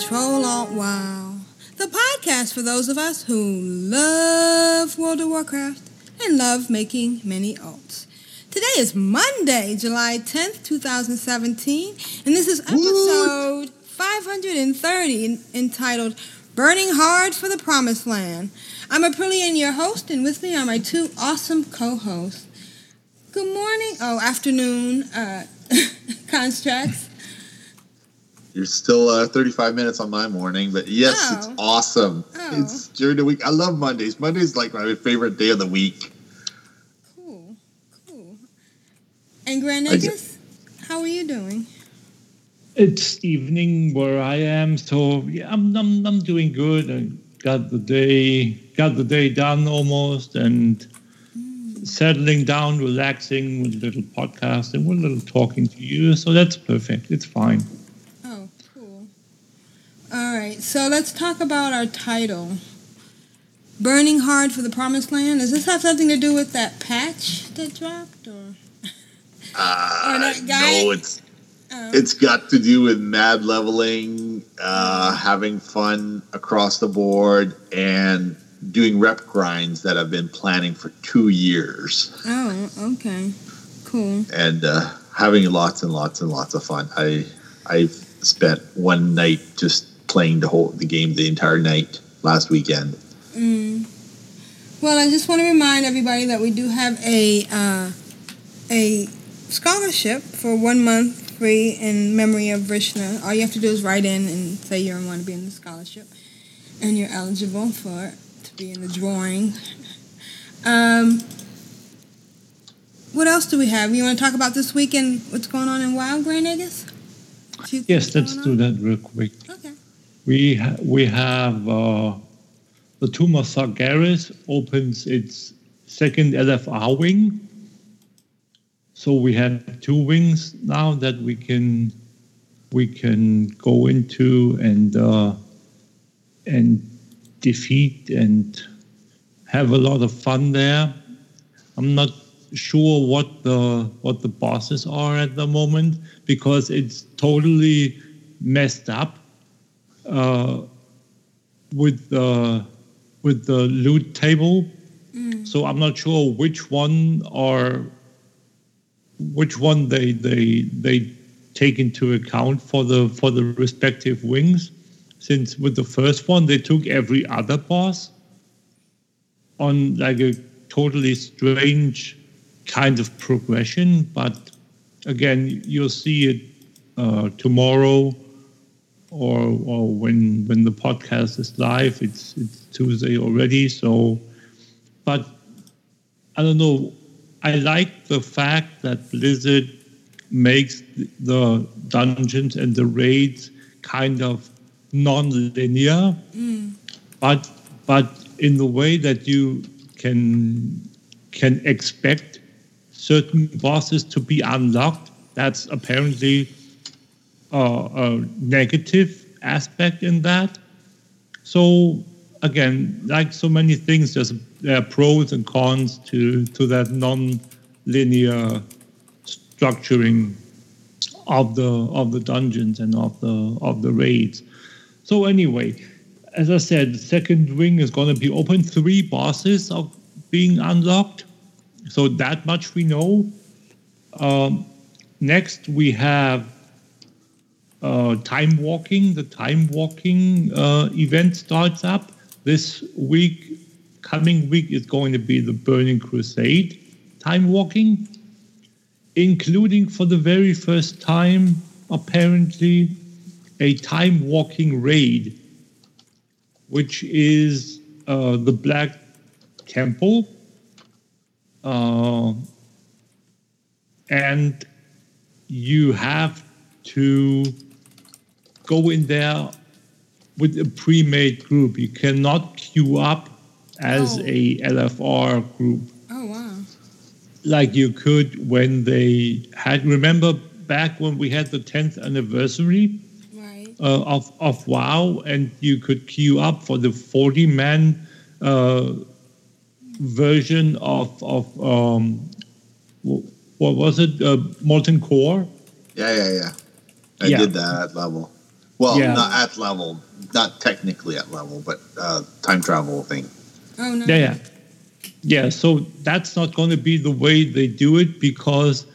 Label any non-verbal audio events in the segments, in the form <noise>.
Control Alt WoW, the podcast for those of us who love World of Warcraft and love making many alts. Today is Monday, July 10th, 2017, and this is episode 530 entitled Burning Hard for the Promised Land. I'm Aprillian, your host, and with me are my two awesome co-hosts. Good morning, oh, afternoon, uh, <laughs> Constraxx. You're still uh, 35 minutes on my morning, but yes, Oh. it's awesome. Oh. It's during the week. I love Mondays. Monday's like my favorite day of the week. Cool, cool. And Grand I get- Nagus, how are you doing? It's evening where I am, so yeah, I'm I'm, I'm doing good. I got the day got the day done almost, and settling down, relaxing with a little podcast and with a little talking to you. So that's perfect. It's fine. Right, so let's talk about our title. Burning hard for the promised land. Does this have something to do with that patch that dropped, or? Uh, <laughs> Or that guy- no, it's Oh. it's got to do with mad leveling, uh, having fun across the board, and doing rep grinds that I've been planning for two years, Oh, okay, cool. and uh, having lots and lots and lots of fun. I I've spent one night just playing the whole the game the entire night last weekend. Mm. Well, I just want to remind everybody that we do have a uh, a scholarship for one month free in memory of Vrishna. All you have to do is write in and say you want to be in the scholarship, and you're eligible for it to be in the drawing. <laughs> Um, what else do we have? You want to talk about this weekend? What's going on in Wild Grand Nagus? Yes, let's do that real quick. Okay. We we have uh, the Tomb of Sargeras opens its second LFR wing. So we have two wings now that we can we can go into and uh, and defeat and have a lot of fun there. I'm not sure what the what the bosses are at the moment because it's totally messed up uh, with the with the loot table. So I'm not sure which one are which one they they they take into account for the for the respective wings. Since with the first one they took every other boss on like a totally strange kind of progression, but again you'll see it uh, tomorrow or or when when the podcast is live. It's it's Tuesday already, so but I don't know. I like the fact that Blizzard makes the dungeons and the raids kind of non-linear, mm. but but in the way that you can can expect certain bosses to be unlocked. That's apparently uh, a negative aspect in that. So again, like so many things, there's there are pros and cons to to that non-linear structuring of the of the dungeons and of the of the raids. So anyway, as I said, the second ring is going to be open. Three bosses are being unlocked, so that much we know. Um, next, we have uh, time walking. The time walking uh, event starts up this week. Coming week is going to be the Burning Crusade time walking, including for the very first time, apparently, a time walking raid which is uh, the Black Temple. Uh, and you have to go in there with a pre-made group. You cannot queue up as Oh. a LFR group Oh wow. like you could when they had. Remember back when we had the 10th anniversary Right. uh, of of WoW, and you could queue up for the 40 man uh, version of of um, what was it? Uh, Molten Core. Yeah, yeah, yeah. I Yeah. did that at level. Well, Yeah. not at level, not technically at level, but uh, time travel thing. Oh no. Yeah, yeah. Yeah, so that's not going to be the way they do it because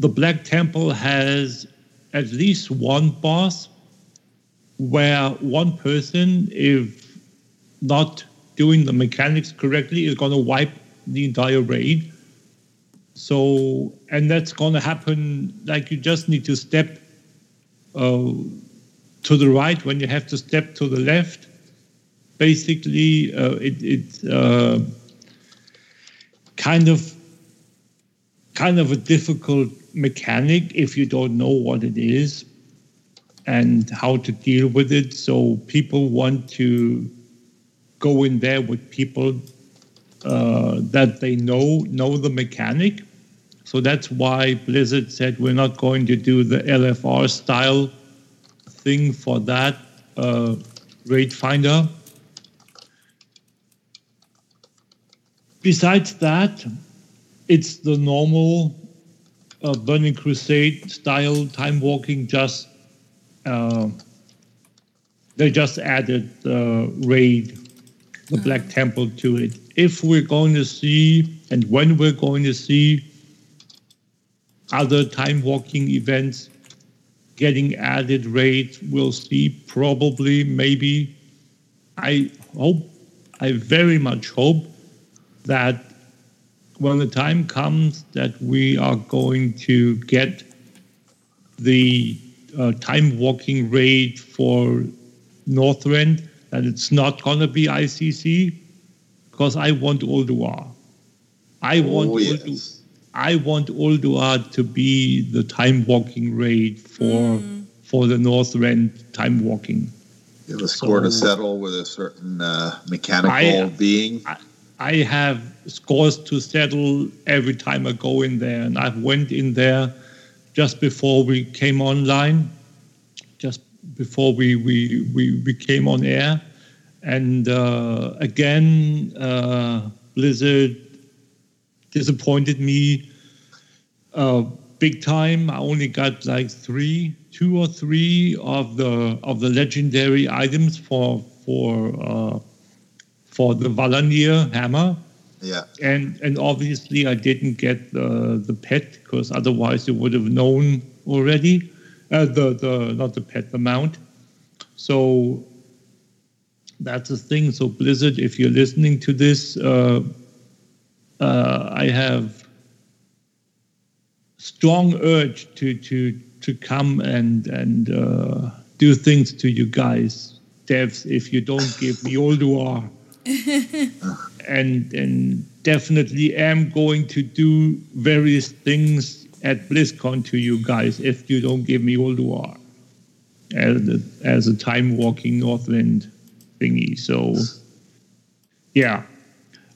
the Black Temple has at least one boss where one person, if not doing the mechanics correctly, is going to wipe the entire raid. So, and that's going to happen like you just need to step uh, to the right when you have to step to the left. Basically uh, it, it's uh, kind of kind of a difficult mechanic if you don't know what it is and how to deal with it. So people want to go in there with people uh, that they know know the mechanic. So that's why blizzard said we're not going to do the lfr style thing for that uh, raid finder besides that, it's the normal uh, Burning Crusade style time walking. Just uh, they just added the raid, the Black Temple to it. If we're going to see, and when we're going to see other time walking events getting added raids, we'll see probably, maybe. I hope, I very much hope that when the time comes that we are going to get the uh, time walking raid for Northrend, that it's not going to be ICC, because I want Ulduar. I want Oh, yes. I want Ulduar to be the time walking raid for for the Northrend time walking. You have a score to settle with a certain uh, mechanical I- being. I have scores to settle every time I go in there, and I've went in there just before we came online, just before we we we, we came on air, and uh, again, uh, Blizzard disappointed me uh, big time. I only got like three, two or three of the of the legendary items for for. Uh, for the Val'anyr hammer. Yeah. And and obviously I didn't get the the pet because otherwise you would have known already. Uh, the the not the pet, the mount. So that's the thing. So Blizzard, if you're listening to this, uh, uh, I have strong urge to to to come and and uh, do things to you guys, devs. If you don't give me Ulduar <laughs> and and definitely am going to do various things at BlizzCon to you guys if you don't give me Ulduar as a, as a time walking Northrend thingy. So yeah,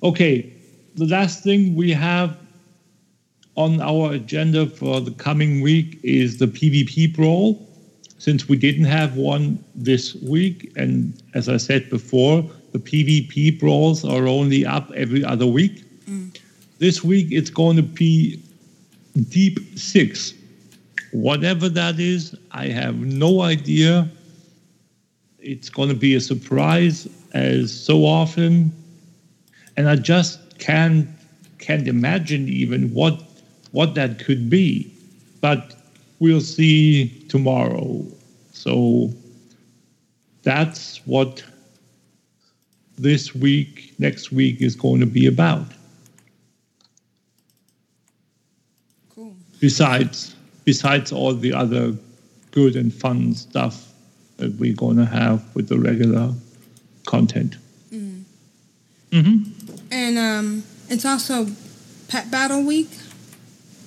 okay. The last thing we have on our agenda for the coming week is the PvP brawl. Since we didn't have one this week, and as I said before, the PvP brawls are only up every other week. Mm. This week it's going to be Deep Six. Whatever that is, I have no idea. It's going to be a surprise, as so often, and I just can't can't imagine even what what that could be. But we'll see tomorrow. So that's what this week, next week is going to be about. Cool. Besides, besides all the other good and fun stuff that we're going to have with the regular content. Mm. Mm-hmm. And um, it's also Pet Battle Week.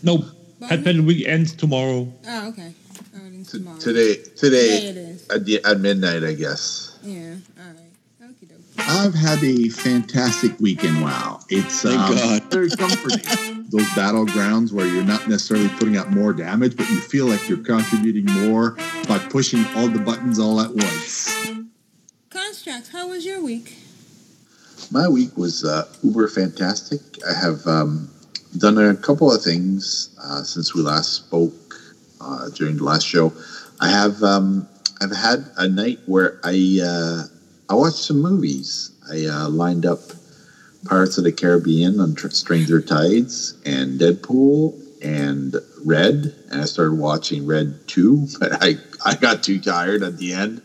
Nope. Pet Battle Week ends tomorrow. Oh, okay. Oh, it is T- tomorrow. today, Today it today is. at, the, at midnight, I guess. Yeah. All right. Okie dokie. I've had a fantastic weekend. Wow, it's Thank um, God. very comforting. Those battlegrounds where you're not necessarily putting out more damage, but you feel like you're contributing more by pushing all the buttons all at once. Constraxx, how was your week? My week was uh, uber fantastic. I have um, done a couple of things uh, since we last spoke uh, during the last show. I have um, I've had a night where I uh, I watched some movies. I uh, lined up Pirates of the Caribbean on Tr- Stranger Tides and Deadpool and Red, and I started watching Red two, <laughs> but I I got too tired at the end.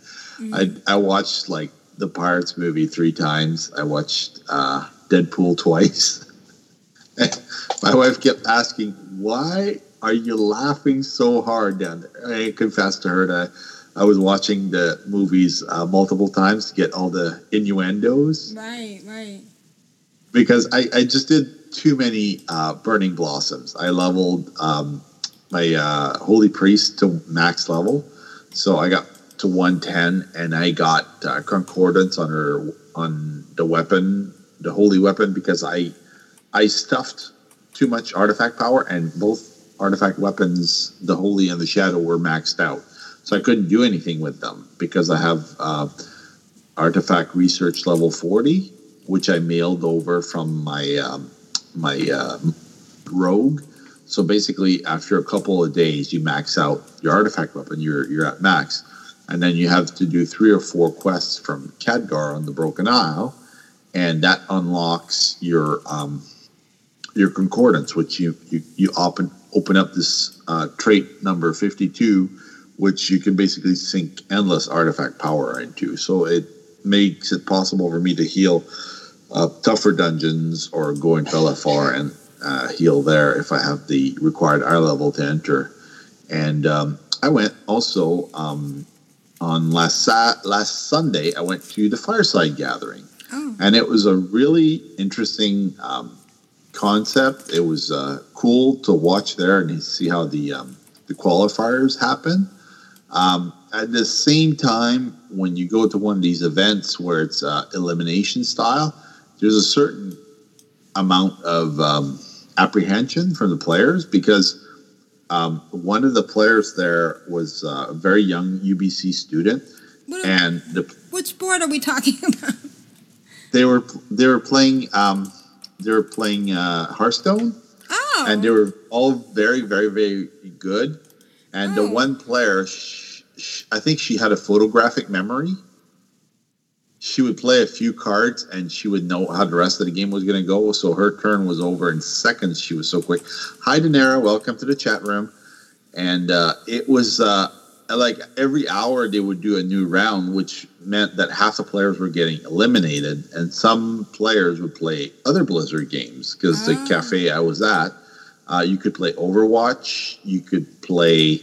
I I watched like the Pirates movie three times. I watched uh, Deadpool twice. <laughs> My wife kept asking, "Why are you laughing so hard down there?" I confessed to her that I was watching the movies uh, multiple times to get all the innuendos Right, right. because I, I just did too many uh, burning blossoms. I leveled um, my uh, holy priest to max level, so I got to 110, and I got uh, concordance on her on the weapon, the holy weapon, because I I stuffed too much artifact power, and both artifact weapons, the holy and the shadow, were maxed out, so I couldn't do anything with them because I have uh, artifact research level 40 which I mailed over from my um, my uh, rogue. So basically, after a couple of days, you max out your artifact weapon. You're you're at max, and then you have to do three or four quests from Khadgar on the Broken Isle, and that unlocks your um, your concordance, which you you, you open open up this uh, trait number fifty two, which you can basically sink endless artifact power into. So it makes it possible for me to heal uh, tougher dungeons or go into LFR and uh, heal there if I have the required eye level to enter. And um, I went also um, on last sa- last Sunday. I went to the Fireside Gathering, Oh. and it was a really interesting um, concept. It was uh, cool to watch there and see how the um, the qualifiers happen. Um, at the same time, when you go to one of these events where it's uh, elimination style, there's a certain amount of um, apprehension from the players because um, one of the players there was uh, a very young UBC student, What, and the, what sport are we talking <laughs> about? they were they were playing um, they were playing uh, Hearthstone, Oh. and they were all very very very good. And the Oh. one player, sh- sh- I think she had a photographic memory. She would play a few cards and she would know how the rest of the game was going to go. So her turn was over in seconds. She was so quick. Hi, Daenerys. Welcome to the chat room. And uh, it was uh, like every hour they would do a new round, which meant that half the players were getting eliminated, and some players would play other Blizzard games because the Ah. cafe I was at, uh, you could play Overwatch, you could play,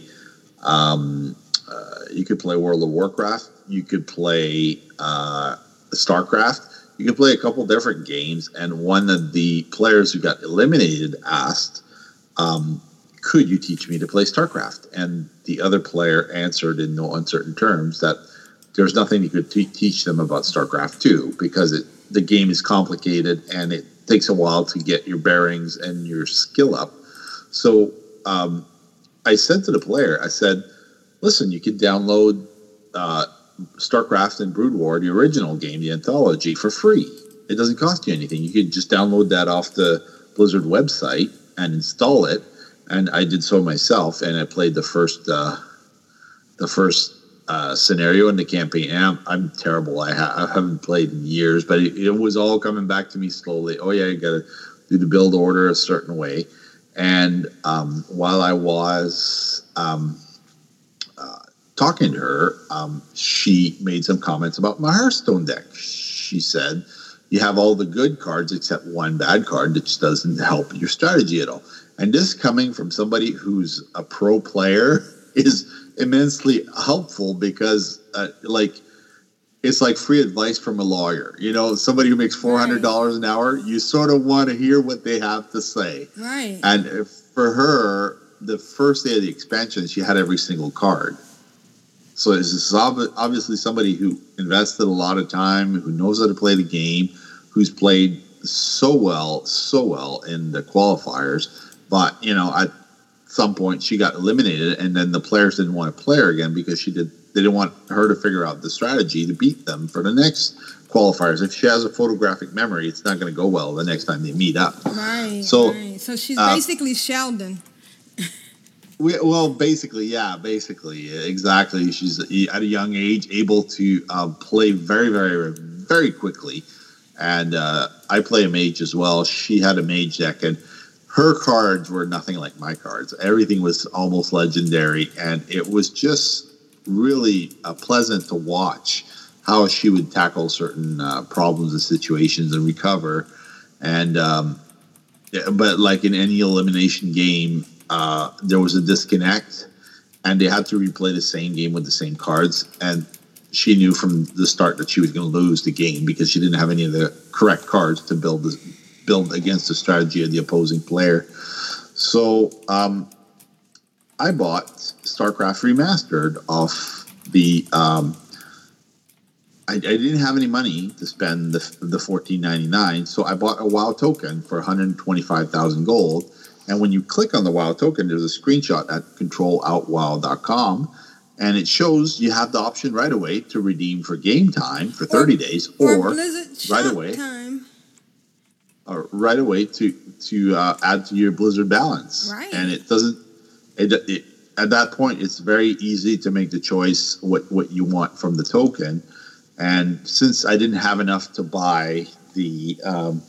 um, uh, you could play World of Warcraft, you could play uh, StarCraft, you can play a couple different games, and one of the players who got eliminated asked. Um, could you teach me to play StarCraft? And the other player answered in no uncertain terms that there's nothing you could te- teach them about StarCraft 2 because it, the game is complicated and it takes a while to get your bearings and your skill up. So um, I said to the player, I said, listen, you could download uh, StarCraft and Brood War, the original game, the anthology, for free. It doesn't cost you anything. You could just download that off the Blizzard website and install it and I did so myself, and I played the first uh, the first uh, scenario in the campaign. And I'm, I'm terrible. I, ha- I haven't played in years, but it, it was all coming back to me slowly. Oh yeah, you got to do the build order a certain way. And um, while I was um, talking to her, um, she made some comments about my Hearthstone deck. She said, "You have all the good cards except one bad card, which doesn't help your strategy at all." And this coming from somebody who's a pro player <laughs> is immensely helpful because, uh, like, it's like free advice from a lawyer. You know, somebody who makes four hundred dollars an hour, you sort of want to hear what they have to say. Right. And if- for her, the first day of the expansion, she had every single card. So this is obviously somebody who invested a lot of time, who knows how to play the game, who's played so well, so well in the qualifiers. But you know, at some point, she got eliminated, and then the players didn't want to play her again because she did. They didn't want her to figure out the strategy to beat them for the next qualifiers. If she has a photographic memory, it's not going to go well the next time they meet up. Right. So, right. so she's uh, basically Sheldon. We, well, basically, yeah, basically, exactly. She's at a young age able to um, play very, very, very quickly, and uh, I play a mage as well. She had a mage deck, and her cards were nothing like my cards. Everything was almost legendary, and it was just really uh, pleasant to watch how she would tackle certain uh, problems and situations and recover. And um, but like in any elimination game, uh, there was a disconnect, and they had to replay the same game with the same cards. And she knew from the start that she was going to lose the game because she didn't have any of the correct cards to build the, build against the strategy of the opposing player. So um, I bought StarCraft Remastered off the. Um, I, I didn't have any money to spend the the fourteen ninety nine, so I bought a WoW token for one hundred twenty five thousand gold. And when you click on the WoW token, there's a screenshot at ctrlaltwow.com, and it shows you have the option right away to redeem for game time for thirty days, or, Blizzard right away, Time. or right away to to uh, add to your Blizzard balance. Right. And it doesn't. It, it at that point it's very easy to make the choice what what you want from the token. And since I didn't have enough to buy the um,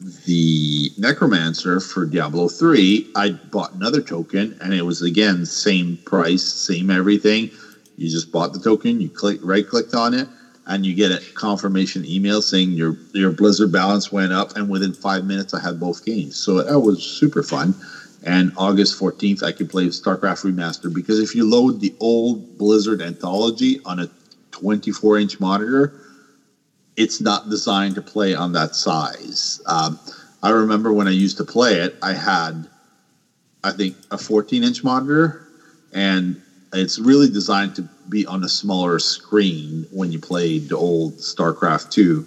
the Necromancer for Diablo 3, I bought another token and it was again same price, same everything. You just bought the token, you click right clicked on it, and you get a confirmation email saying your your Blizzard balance went up, and within five minutes I had both games. So that was super fun. And August 14th, I could play StarCraft Remastered because if you load the old Blizzard Anthology on a 24 inch monitor, it's not designed to play on that size. Um, I remember when I used to play it, I had, I think, a 14 inch monitor, and it's really designed to be on a smaller screen when you played the old StarCraft 2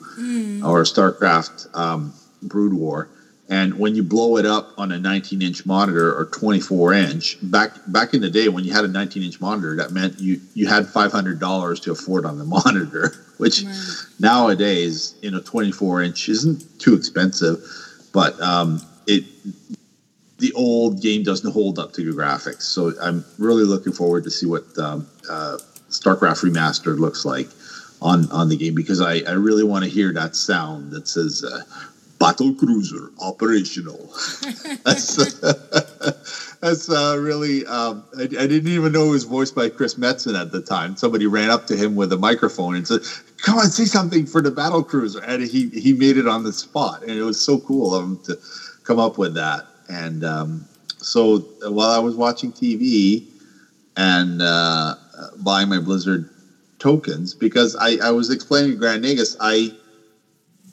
or StarCraft um, Brood War. And when you blow it up on a 19 inch monitor or 24 inch, back back in the day when you had a 19 inch monitor, that meant you you had $500 to afford on the <laughs> monitor, which nowadays, you know, 24 inch isn't too expensive, but um, it the old game doesn't hold up to the graphics. So I'm really looking forward to see what um, uh, StarCraft Remastered looks like on on the game because I, I really want to hear that sound that says uh, battle cruiser operational. <laughs> that's <laughs> that's uh, really um, I, I didn't even know it was voiced by Chris Metzen at the time. Somebody ran up to him with a microphone and said, "Come on, say something for the battle cruiser," and he he made it on the spot, and it was so cool of him to come up with that. And um, so while I was watching TV and uh, buying my Blizzard tokens, because I, I was explaining to Grand Nagus, I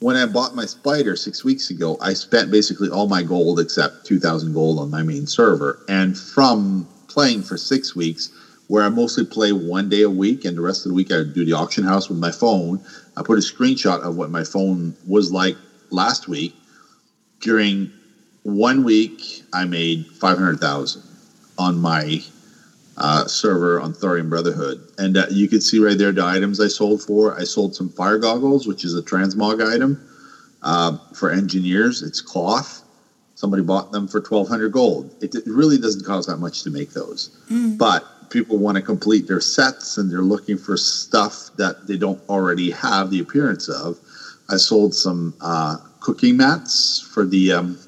when I bought my spider six weeks ago, I spent basically all my gold except 2,000 gold on my main server. And from playing for six weeks, where I mostly play one day a week and the rest of the week I do the auction house with my phone, I put a screenshot of what my phone was like last week. During one week, I made 500,000 on my uh, server on Thorium Brotherhood. And uh, you can see right there the items I sold for. I sold some fire goggles, which is a transmog item uh, for engineers. It's cloth. Somebody bought them for 1200 gold. It, it really doesn't cost that much to make those. But people want to complete their sets and they're looking for stuff that they don't already have the appearance of. I sold some uh, cooking mats for the um,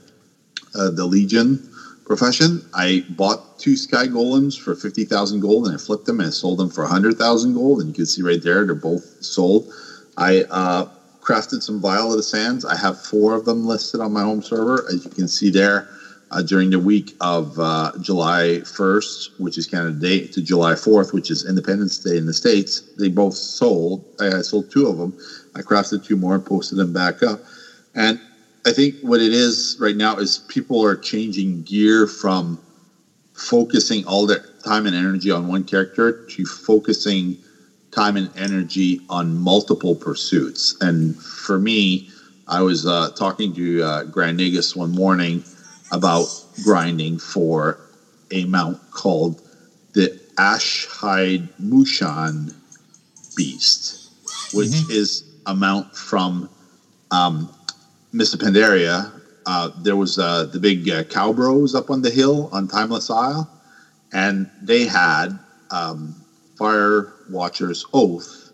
uh, the Legion profession. I bought two sky golems for 50,000 gold and I flipped them and I sold them for 100,000 gold. And you can see right there, they're both sold. I uh, crafted some Vial of Sands. I have four of them listed on my home server. As you can see there, uh, during the week of uh, July 1st, which is Canada Day, to July 4th, which is Independence Day in the States. They both sold. I sold two of them. I crafted two more and posted them back up. And I think what it is right now is people are changing gear from focusing all their time and energy on one character to focusing time and energy on multiple pursuits. And for me, I was uh, talking to uh, one morning about grinding for a mount called the Ashhide Mushan Beast, which mm-hmm. is a mount from um, Pandaria. Uh, there was uh, the big uh, Cowbros up on the hill on Timeless Isle, and they had um, Fire Watcher's Oath,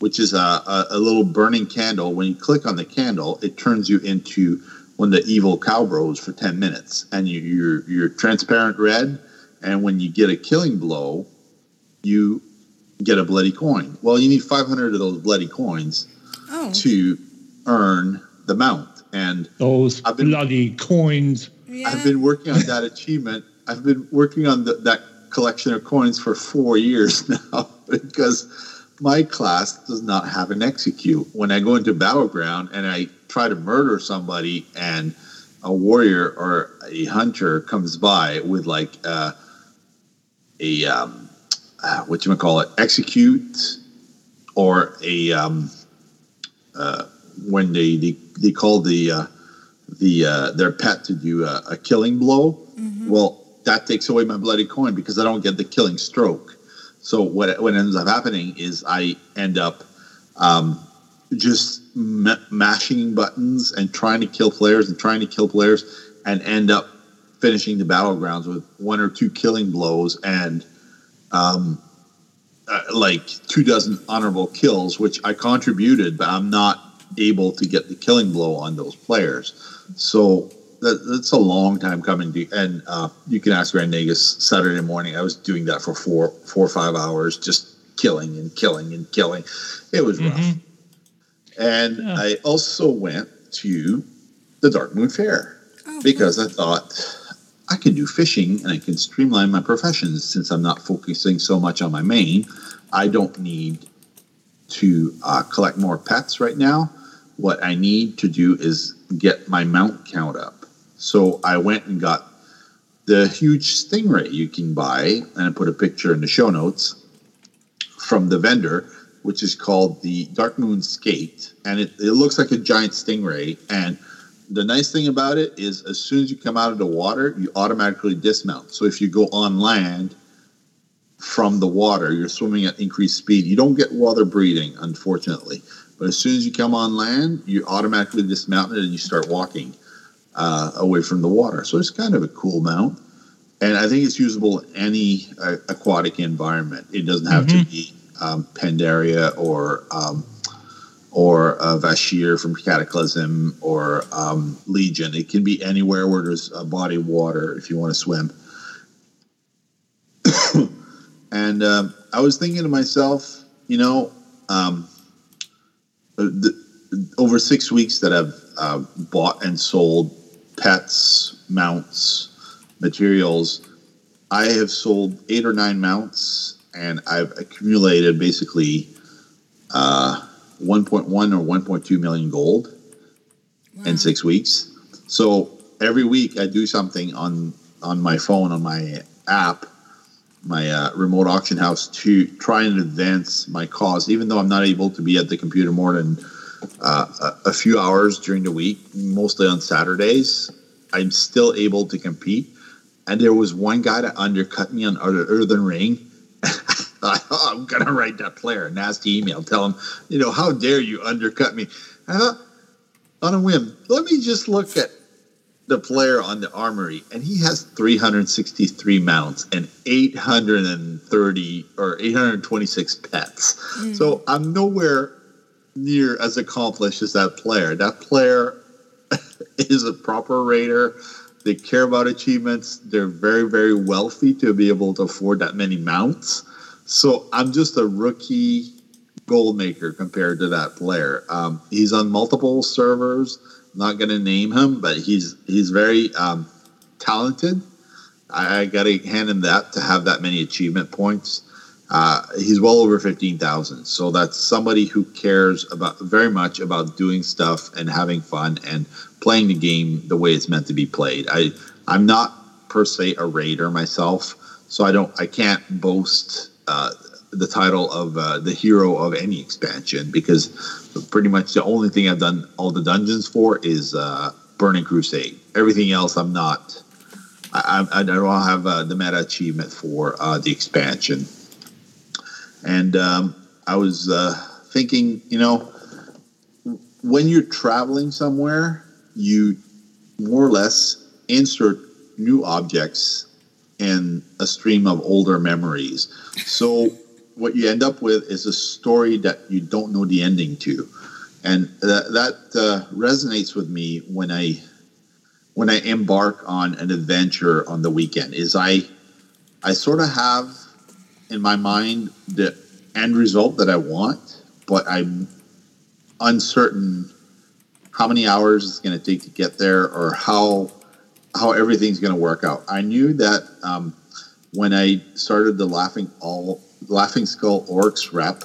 which is a, a, a, little burning candle. When you click on the candle, it turns you into one of the evil cowbros for 10 minutes. And you, you're, you're transparent red. And when you get a killing blow, you get a bloody coin. Well, you need 500 of those bloody coins oh. to earn the mount. And those I've been, bloody coins. Yeah. I've been working on that <laughs> achievement. I've been working on the, that collection of coins for four years <laughs> now because my class does not have an execute. When I go into battleground and I try to murder somebody and a warrior or a hunter comes by with like uh, a um, uh, what you call it execute or a um, uh, when they, they they call the uh, the uh, their pet to do a, a killing blow. Mm-hmm. Well, that takes away my bloody coin because I don't get the killing stroke. So what what ends up happening is I end up um, just m- mashing buttons and trying to kill players and trying to kill players and end up finishing the battlegrounds with one or two killing blows and um, uh, like two dozen honorable kills, which I contributed, but I'm not able to get the killing blow on those players. So that, that's a long time coming. To, and uh, you can ask Grand Nagus Saturday morning. I was doing that for four, four or five hours, just killing and killing and killing. It was mm-hmm. rough. And yeah. I also went to the Darkmoon Faire oh, because I thought I can do fishing and I can streamline my professions since I'm not focusing so much on my main. I don't need to uh, collect more pets right now. What I need to do is get my mount count up. So I went and got the huge stingray you can buy, and I put a picture in the show notes from the vendor which is called the Dark Moon Skate, and it, it looks like a giant stingray. And the nice thing about it is, as soon as you come out of the water, you automatically dismount. So if you go on land from the water, you're swimming at increased speed. You don't get water breathing, unfortunately. But as soon as you come on land, you automatically dismount it and you start walking uh, away from the water. So it's kind of a cool mount. And I think it's usable in any uh, aquatic environment. It doesn't have mm-hmm. to be um, Pandaria or um, or uh, Vashj'ir from Cataclysm or um, Legion. It can be anywhere where there's a body of water if you want to swim. <coughs> and um, I was thinking to myself, you know, um, the, over six weeks that I've uh, bought and sold pets, mounts, materials, I have sold eight or nine mounts and I've accumulated basically uh, 1.1 or 1.2 million gold wow. in six weeks. So every week I do something on on my phone on my app, my uh, remote auction house to try and advance my cause, even though I'm not able to be at the computer more than uh, a, few hours during the week, mostly on Saturdays. I'm still able to compete. And there was one guy that undercut me on Earthen Ring <laughs> oh, I'm gonna write that player a nasty email, tell him, you know, how dare you undercut me? I thought, on a whim, let me just look at the player on the armory, and he has 363 mounts and 830 or 826 pets. Mm. So I'm nowhere near as accomplished as that player. That player <laughs> is a proper raider. They care about achievements. They're very, very wealthy to be able to afford that many mounts. So I'm just a rookie gold maker compared to that player. Um, he's on multiple servers. Not going to name him, but he's he's very um, talented. I, I got to hand him that to have that many achievement points. Uh, he's well over 15,000. So that's somebody who cares about very much about doing stuff and having fun and playing the game the way it's meant to be played. I, I'm not per se a raider myself, so I don't, I can't boast uh, the title of uh, the hero of any expansion because pretty much the only thing I've done all the dungeons for is uh, Burning Crusade. Everything else, I'm not. I, I, I don't have uh, the meta achievement for uh, the expansion. And um, I was uh, thinking, you know, when you're traveling somewhere, you more or less insert new objects in a stream of older memories. So what you end up with is a story that you don't know the ending to, and that, that uh, resonates with me when I when I embark on an adventure on the weekend. Is I I sort of have in my mind the end result that I want, but I'm uncertain how many hours it's going to take to get there or how how everything's going to work out. I knew that um, when I started the laughing all laughing skull orcs rep,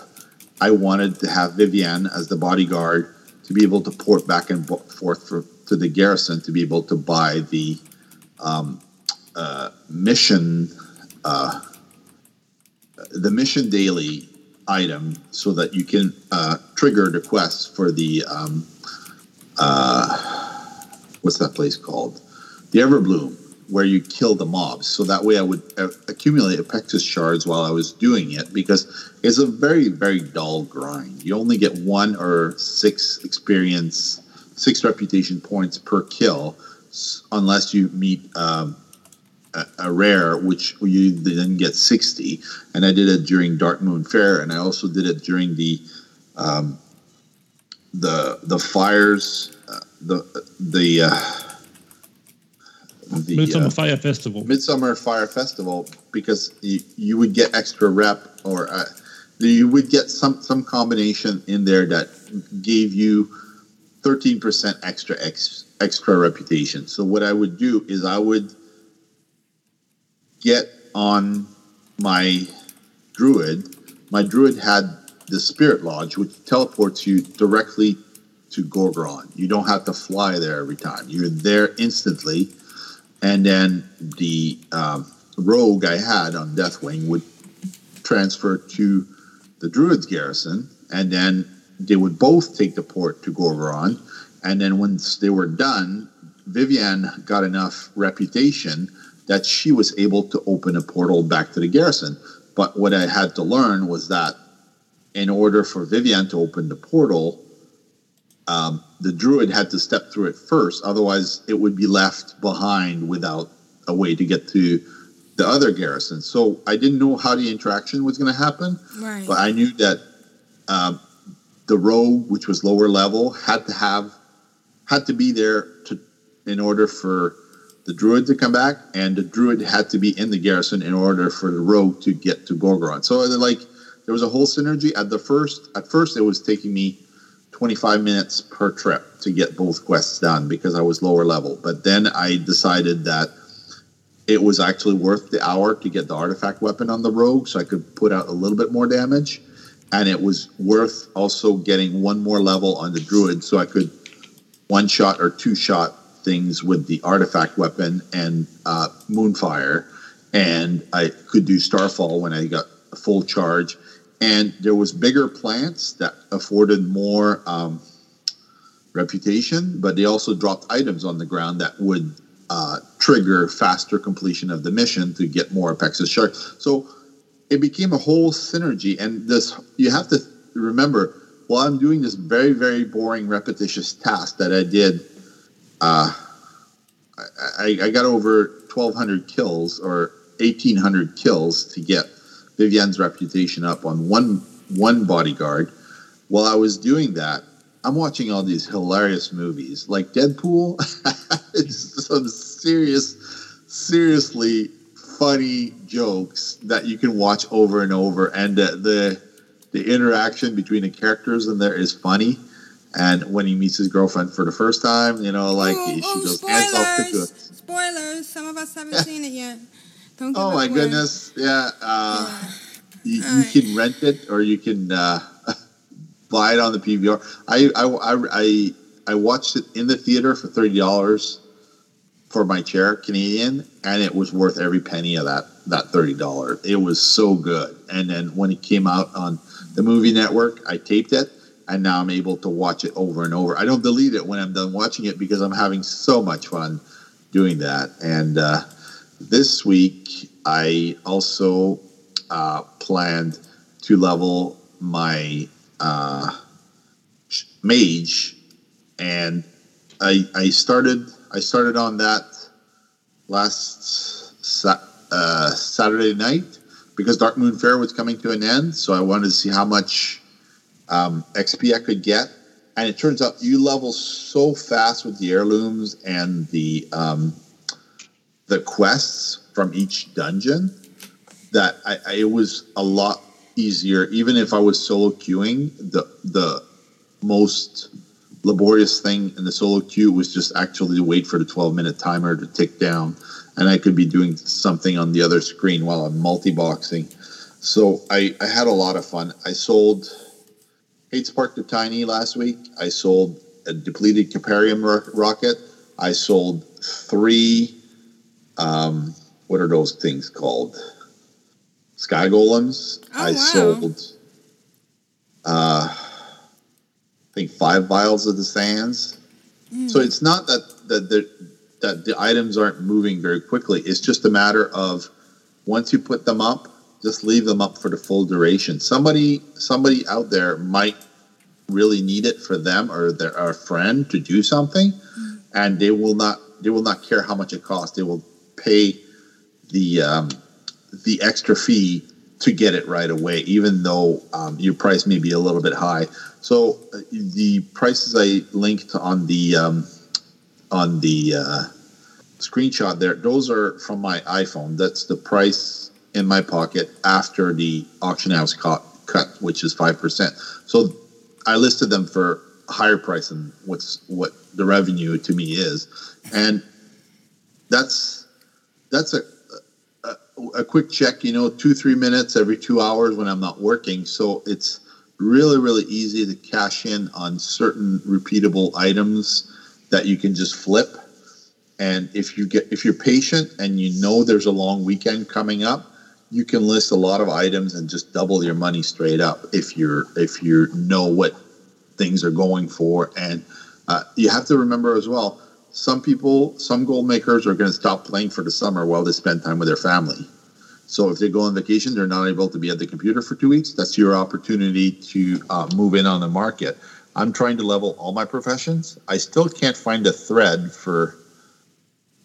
I wanted to have Vivianne as the bodyguard to be able to port back and forth for, to the garrison to be able to buy the um, uh, mission uh, the mission daily item so that you can uh, trigger the quest for the um, uh, what's that place called? The Everbloom, where you kill the mobs. So that way I would uh, accumulate Apexis shards while I was doing it because it's a very, very dull grind. You only get one or six experience, six reputation points per kill unless you meet um, a, a, rare, which you then get 60. And I did it during Dark Moon Fair and I also did it during the um, the the fires, uh, the the uh, the Midsummer uh, Fire Festival. Midsummer Fire Festival, because you, you would get extra rep, or uh, you would get some some combination in there that gave you thirteen percent extra ex, extra reputation. So what I would do is I would get on my druid. My druid had the Spirit Lodge, which teleports you directly to Gorgrond. You don't have to fly there every time. You're there instantly. And then the um, rogue I had on Deathwing would transfer to the Druid's garrison, and then they would both take the port to Gorgrond. And then once they were done, Vivianne got enough reputation that she was able to open a portal back to the garrison. But what I had to learn was that in order for Vivianne to open the portal, um, the druid had to step through it first. Otherwise, it would be left behind without a way to get to the other garrison. So I didn't know how the interaction was going to happen, right. but I knew that um, the rogue, which was lower level, had to have had to be there to in order for the druid to come back, and the druid had to be in the garrison in order for the rogue to get to Gorgrond. So like there was a whole synergy at the first. At first, it was taking me 25 minutes per trip to get both quests done because I was lower level. But then I decided that it was actually worth the hour to get the artifact weapon on the rogue so I could put out a little bit more damage. And it was worth also getting one more level on the druid so I could one shot or two shot things with the artifact weapon and uh, Moonfire. And I could do Starfall when I got a full charge and there was bigger plants that afforded more um, reputation, but they also dropped items on the ground that would uh, trigger faster completion of the mission to get more Apexis shards. So it became a whole synergy, and this you have to remember. While I'm doing this very very boring repetitious task that I did, uh, I, I got over 1,200 kills or 1,800 kills to get Vivianne's reputation up on one one bodyguard. While I was doing that, I'm watching all these hilarious movies like Deadpool. <laughs> it's some serious, seriously funny jokes that you can watch over and over, and the the, the interaction between the characters in there is funny. And when he meets his girlfriend for the first time, you know, like Oh, she oh, goes hands off the spoilers. Spoilers. Some of us haven't seen it yet. <laughs> Don't Oh my goodness! Yeah, uh, you, you Alright. can rent it or you can uh, <laughs> buy it on the PVR. I I, I I I watched it in the theater for thirty dollars for my chair, Canadian, and it was worth every penny of that that thirty dollars. It was so good. And then when it came out on the movie network, I taped it. And now I'm able to watch it over and over. I don't delete it when I'm done watching it because I'm having so much fun doing that. And uh, this week, I also uh, planned to level my uh, mage, and I, I started I started on that last sa- uh, Saturday night because Darkmoon Faire was coming to an end, so I wanted to see how much um, XP I could get. And it turns out you level so fast with the heirlooms and the um, the quests from each dungeon that I, I, it was a lot easier. Even if I was solo queuing, the the most laborious thing in the solo queue was just actually to wait for the 12 minute timer to tick down, and I could be doing something on the other screen while I'm multi boxing. So I, I had a lot of fun. I sold Hate Spark to Tiny last week. I sold a depleted Kyparium ro- rocket. I sold three. Um, what are those things called? Sky golems. Oh, I wow. sold. Uh, I think five vials of the sands. So it's not that that the, that the items aren't moving very quickly. It's just a matter of once you put them up, just leave them up for the full duration. Somebody somebody out there might really need it for them or their a friend to do something, and they will not they will not care how much it costs. They will pay the um, the extra fee to get it right away, even though um, your price may be a little bit high. So uh, the prices I linked on the um, on the uh, screenshot there, those are from my iPhone. That's the price in my pocket after the auction house cut, cut which is five percent. So I listed them for higher price than what's what the revenue to me is, and that's that's a, a a quick check. You know, two three minutes every two hours when I'm not working. So it's really really easy to cash in on certain repeatable items that you can just flip. And if you get if you're patient and you know there's a long weekend coming up, you can list a lot of items and just double your money straight up if you're if you know what things are going for. And uh, you have to remember as well, some people, some gold makers are going to stop playing for the summer while they spend time with their family. So if they go on vacation, they're not able to be at the computer for two weeks. That's your opportunity to uh, move in on the market. I'm trying to level all my professions. I still can't find a thread for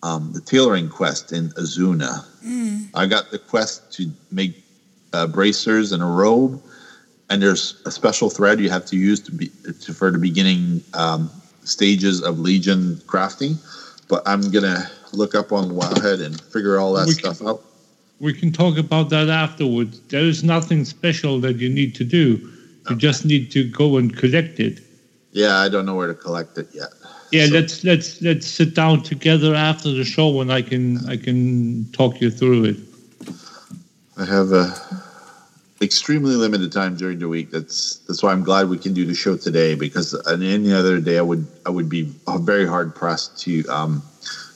um, the tailoring quest in Azsuna. I got the quest to make uh, bracers and a robe, and there's a special thread you have to use to be to, for the beginning um, stages of Legion crafting. But I'm gonna look up on Wowhead and figure all that We stuff out. We can talk about that afterwards. There is nothing special that you need to do. You just need to go and collect it. Yeah, I don't know where to collect it yet. Yeah, So- let's let's let's sit down together after the show and I can I can talk you through it. I have a extremely limited time during the week. That's that's why I'm glad we can do the show today because on any other day I would I would be very hard pressed to um,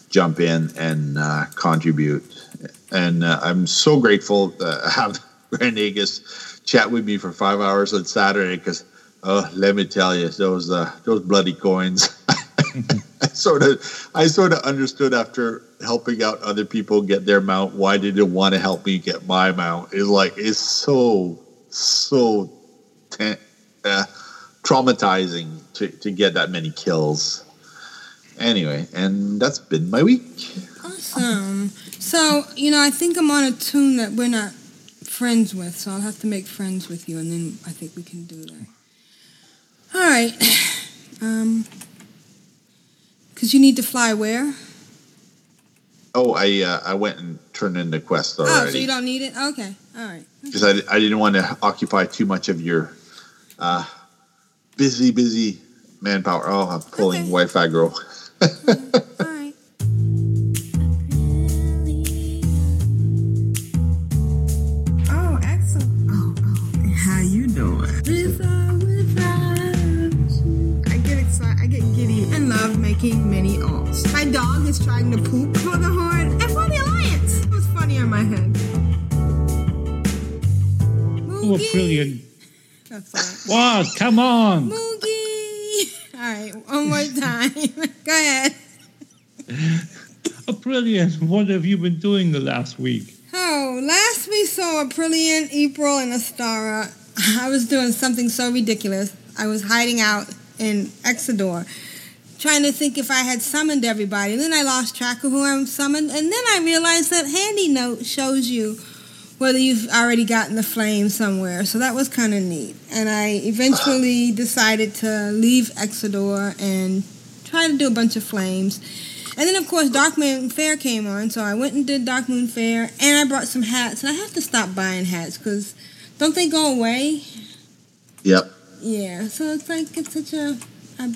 jump in and uh, contribute. And uh, I'm so grateful to have <laughs> Grand Nagus chat with me for five hours on Saturday because oh, let me tell you those uh, those bloody coins. <laughs> <laughs> I sort of I sort of understood after helping out other people get their mount why they didn't want to help me get my mount. It's like it's so so ten, uh, traumatizing to, to get that many kills. Anyway, and that's been my week. Awesome. So, you know, I think I'm on a tune that we're not friends with, so I'll have to make friends with you, and then I think we can do that. All right. <sighs> Um, because you need to fly where? Oh, I uh, I went and turned in the quest already. Oh, so you don't need it? Okay. All right. because I, I didn't want to occupy too much of your uh, busy busy manpower. Oh, I'm pulling Wi-Fi girl. <laughs> many. My dog is trying to poop for the horn and for the Alliance. It was funny on my head. Oh, brilliant. That's What? Come on. Moogie. All right, one more time. <laughs> Go ahead. Oh. What have you been doing the last week? Oh, last we saw Aprillian, April, and Astara. I was doing something so ridiculous. I was hiding out in Exodar, trying to think if I had summoned everybody. And then I lost track of who I'm summoned. And then I realized that handy note shows you whether you've already gotten the flame somewhere. So that was kind of neat. And I eventually decided to leave Exodar and try to do a bunch of flames. And then, of course, Darkmoon Faire came on, so I went and did Darkmoon Faire, and I brought some hats. And I have to stop buying hats because don't they go away? Yep. Yeah, so it's like it's such a, a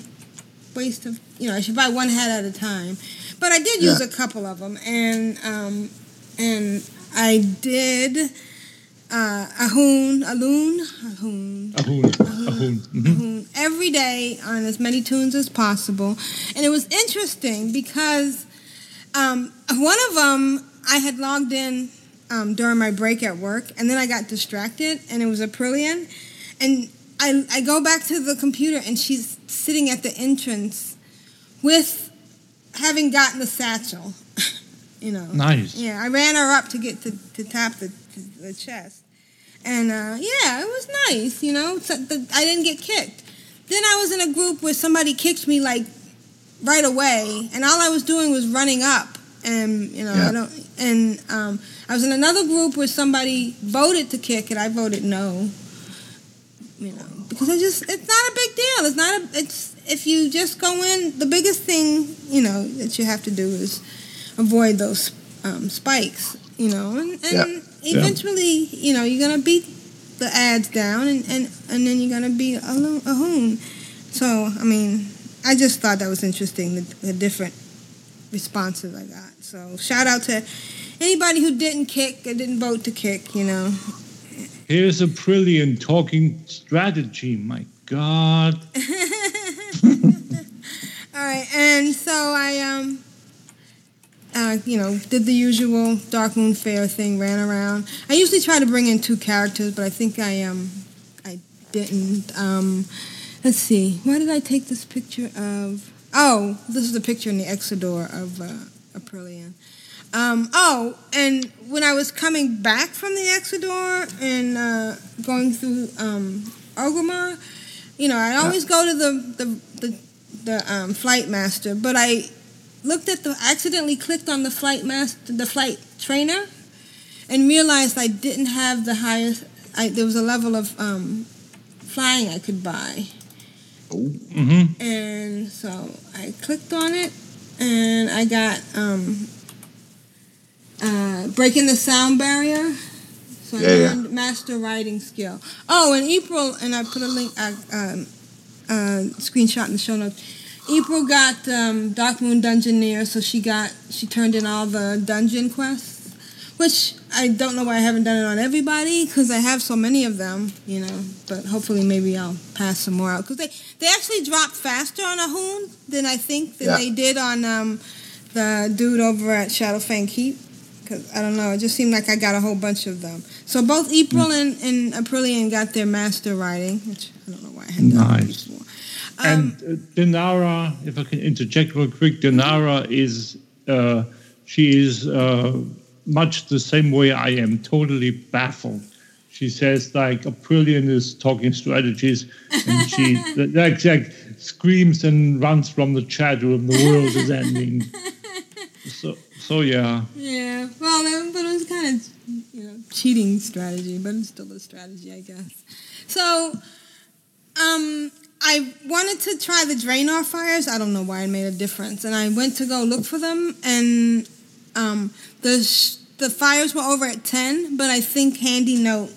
waste of you know I should buy one hat at a time, but I did use Yeah. a couple of them, and um, and I did uh, Ahune, a loon, a hoon, Ahune. A hoon. Every day on as many tunes as possible, and it was interesting because um, one of them I had logged in um, during my break at work, and then I got distracted, and it was Aprillian, and I I go back to the computer, and she's sitting at the entrance with having gotten the satchel, <laughs> you know. Nice. Yeah, I ran her up to get to, to tap the, the chest. And uh, yeah, it was nice, you know. So the, I didn't get kicked. Then I was in a group where somebody kicked me like right away, and all I was doing was running up, and you know, Yeah. I don't. And um, I was in another group where somebody voted to kick and I voted no. You know, because I just it's not a big deal. It's not a. It's if you just go in. The biggest thing you know that you have to do is avoid those um, spikes. You know, and, and Yeah. eventually, you know, you're gonna beat the adds down, and and, and then you're gonna be a, lo- Ahune. So I mean, I just thought that was interesting. The, the different responses I got. So shout out to anybody who didn't kick or didn't vote to kick. You know. Here's a brilliant talking strategy. My God. <laughs> All right, and so I um, uh, you know, did the usual Darkmoon Faire thing, ran around. I usually try to bring in two characters, but I think I um, I didn't. Um, let's see, why did I take this picture of? Oh, this is a picture in the Exodar of uh, Aprillian. Um, oh, and when I was coming back from the Exodar and uh, going through um, you know, I always go to the the the, the um, flight master, but I looked at the accidentally clicked on the flight master, the flight trainer, and realized I didn't have the highest. I, there was a level of um, flying I could buy, Mm-hmm. and so I clicked on it, and I got um, uh, breaking the sound barrier. So I Yeah, yeah. learned master riding skill. Oh, and April, and I put a link, uh, um, uh, screenshot in the show notes. April got um, Darkmoon Dungeoneer, so she got she turned in all the dungeon quests, which I don't know why I haven't done it on everybody because I have so many of them, you know. But hopefully, maybe I'll pass some more out because they they actually dropped faster on Ahune than I think than Yeah. they did on um, the dude over at Shadowfang Keep. Because I don't know, it just seemed like I got a whole bunch of them. So both April and, and Aprillian got their master riding, which I don't know why I had Nice. before. And uh, Denara, if I can interject real quick, Denara is uh, she is uh, much the same way I am, totally baffled. She says like Aprillian is talking strategies, and she <laughs> like, like screams and runs from the chat room. The world is ending. <laughs> So so yeah. Yeah, well, that- but it was kind of you know cheating strategy, but it's still a strategy, I guess. So, um, I wanted to try the drain Draenor fires. I don't know why it made a difference, and I went to go look for them, and um, the sh- the fires were over at ten, but I think Handy Note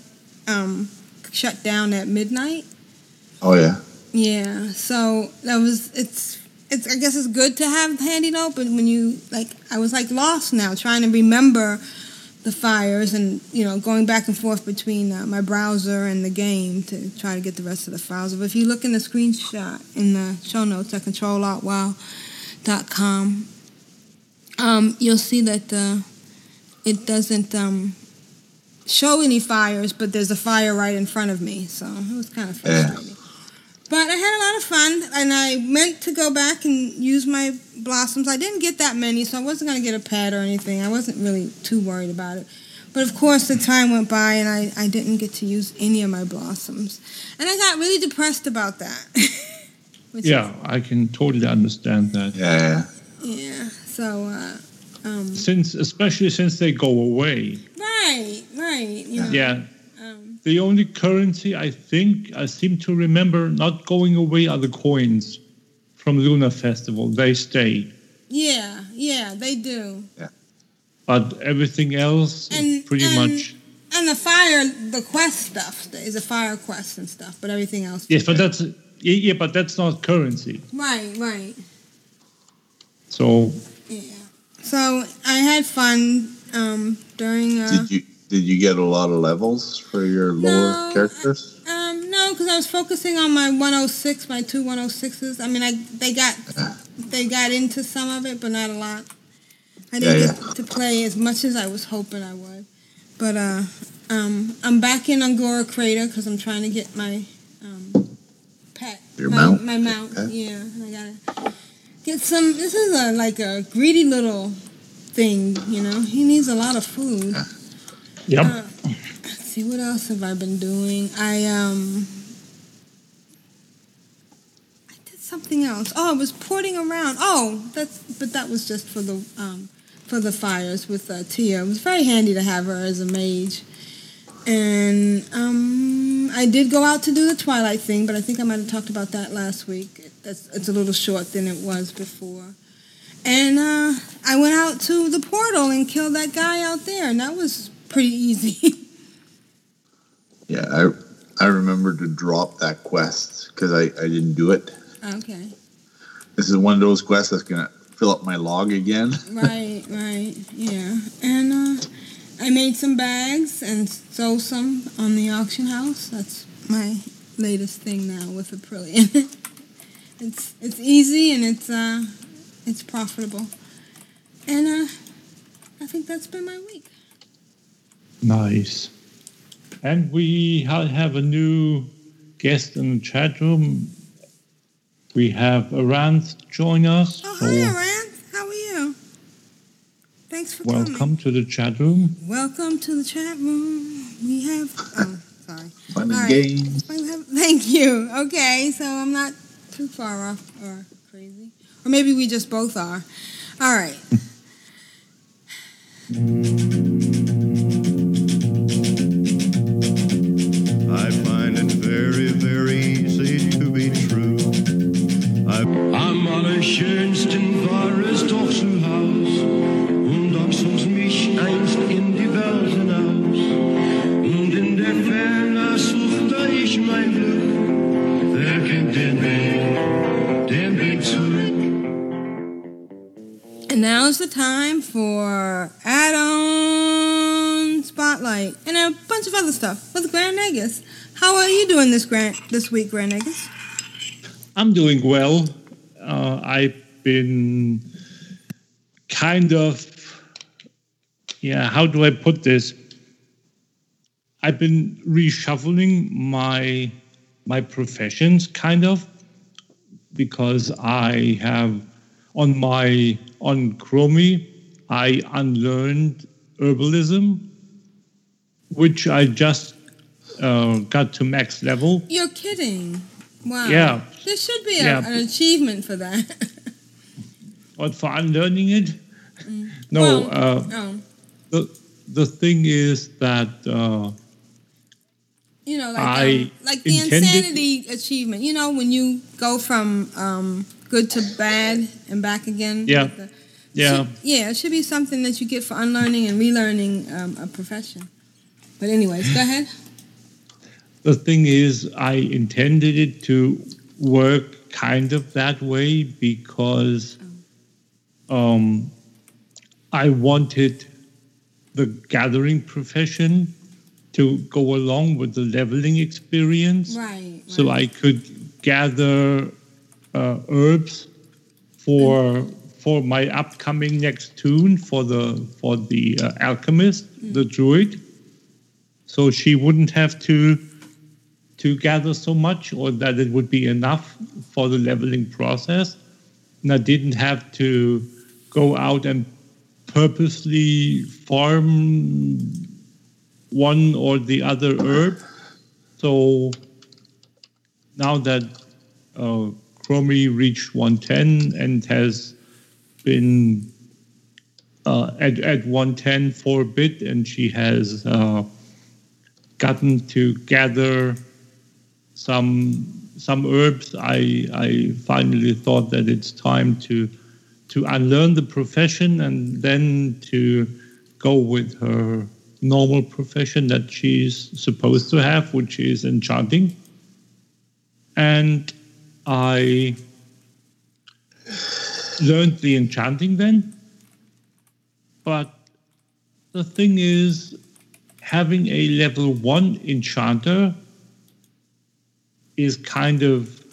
um shut down at midnight. Oh yeah. Yeah, so that was it's it's I guess it's good to have handy note, but when you like I was like lost now trying to remember the fires and you know going back and forth between uh, my browser and the game to try to get the rest of the files. But if you look in the screenshot in the show notes at ctrlaltwow.com, um, you'll see that uh, it doesn't um, show any fires, but there's a fire right in front of me, so it was kind of frustrating. But I had a lot of fun, and I meant to go back and use my blossoms. I didn't get that many, so I wasn't going to get a pet or anything. I wasn't really too worried about it. But of course, the time went by, and I, I didn't get to use any of my blossoms. And I got really depressed about that. <laughs> Which Yeah, I can totally understand that. Yeah. Yeah, so, uh, um, Since, especially since they go away. right, right. You know, Yeah. The only currency I think I seem to remember not going away are the coins from Lunar Festival. They stay. yeah, yeah, they do. Yeah. But everything else And- is pretty and- much. And the fire, the quest stuff is a fire quest and stuff, but everything else. Yes, but that's. Yeah, yeah, but that's not currency. Right, right. So Yeah. So I had fun um, during. Uh, Did you did you get a lot of levels for your lower No, characters? Um, no, because I was focusing on my 106, my two 106s. I mean, I they got they got into some of it, but not a lot. I didn't Yeah, get to play as much as I was hoping I would. But uh, um, I'm back in Un'Goro Crater because I'm trying to get my um, pet. Your my, mount? My mount, Okay. yeah. And I gotta get some. This is a like a greedy little thing, you know. He needs a lot of food. Yep. Uh, see what else have I been doing. I um I did something else. Oh, I was porting around. Oh, that's but that was just for the um for the fires with uh, Tia. It was very handy to have her as a mage. And um I did go out to do the Twilight thing, but I think I might have talked about that last week. That's it's a little short than it was before. And uh, I went out to the portal and killed that guy out there, and that was pretty easy. <laughs> Yeah, I I remember to drop that quest because I, I didn't do it. okay. This is one of those quests that's gonna fill up my log again. <laughs> Right, right, yeah. And uh, I made some bags and sold some on the auction house. That's my latest thing now with Aprillian. <laughs> it's it's easy and it's uh it's profitable. And uh, I think that's been my week. Nice. And we have a new guest in the chat room. We have Aranth join us. Oh, hi, Aran. How are you? Thanks for coming. welcome to the chat room. Welcome to the chat room. We have. Oh, sorry. Fun and All right. games. <laughs> Thank you. Okay, so I'm not too far off or crazy. Or maybe we just both are. All right. <laughs> very, very easy to be true. I am allerschönsten war es doch zu Haus und auch sonst mich einst in die Welt hinaus. Und in der Ferne suchte ich mein Glück. Wer kennt den Weg, den Weg zurück? And now's the time for add-on spotlight and a bunch of other stuff with Grand Nagus. How are you doing this Grand this week, Nagus? I'm doing well. Uh, I've been kind of, yeah, how do I put this? I've been reshuffling my my professions, kind of, because I have on my on Chromie, I unlearned herbalism, which I just uh, got to max level. You're kidding. Wow. Yeah. There should be a, Yeah. an achievement for that. <laughs> But for unlearning it, no. Well, uh, oh. the the thing is that uh, You know, like um, like the insanity achievement. You know, when you go from um, good to bad and back again. Yeah. Like the- yeah, should- yeah, it should be something that you get for unlearning and relearning um, a profession. But anyways, go ahead. The thing is, I intended it to work kind of that way because um, I wanted the gathering profession to go along with the leveling experience. Right. So I could gather uh, herbs for for my upcoming next tune for the for the uh, alchemist, the druid. So she wouldn't have to to gather so much, or that it would be enough for the leveling process, and I didn't have to go out and purposely farm one or the other herb. So now that uh, Chromie reached 110 and has been uh, at, at 110 for a bit, and she has uh, gotten to gather some some herbs. I I finally thought that it's time to to unlearn the profession and then to go with her normal profession that she's supposed to have, which is enchanting. And I learned the enchanting then. But the thing is, having a level one enchanter is kind of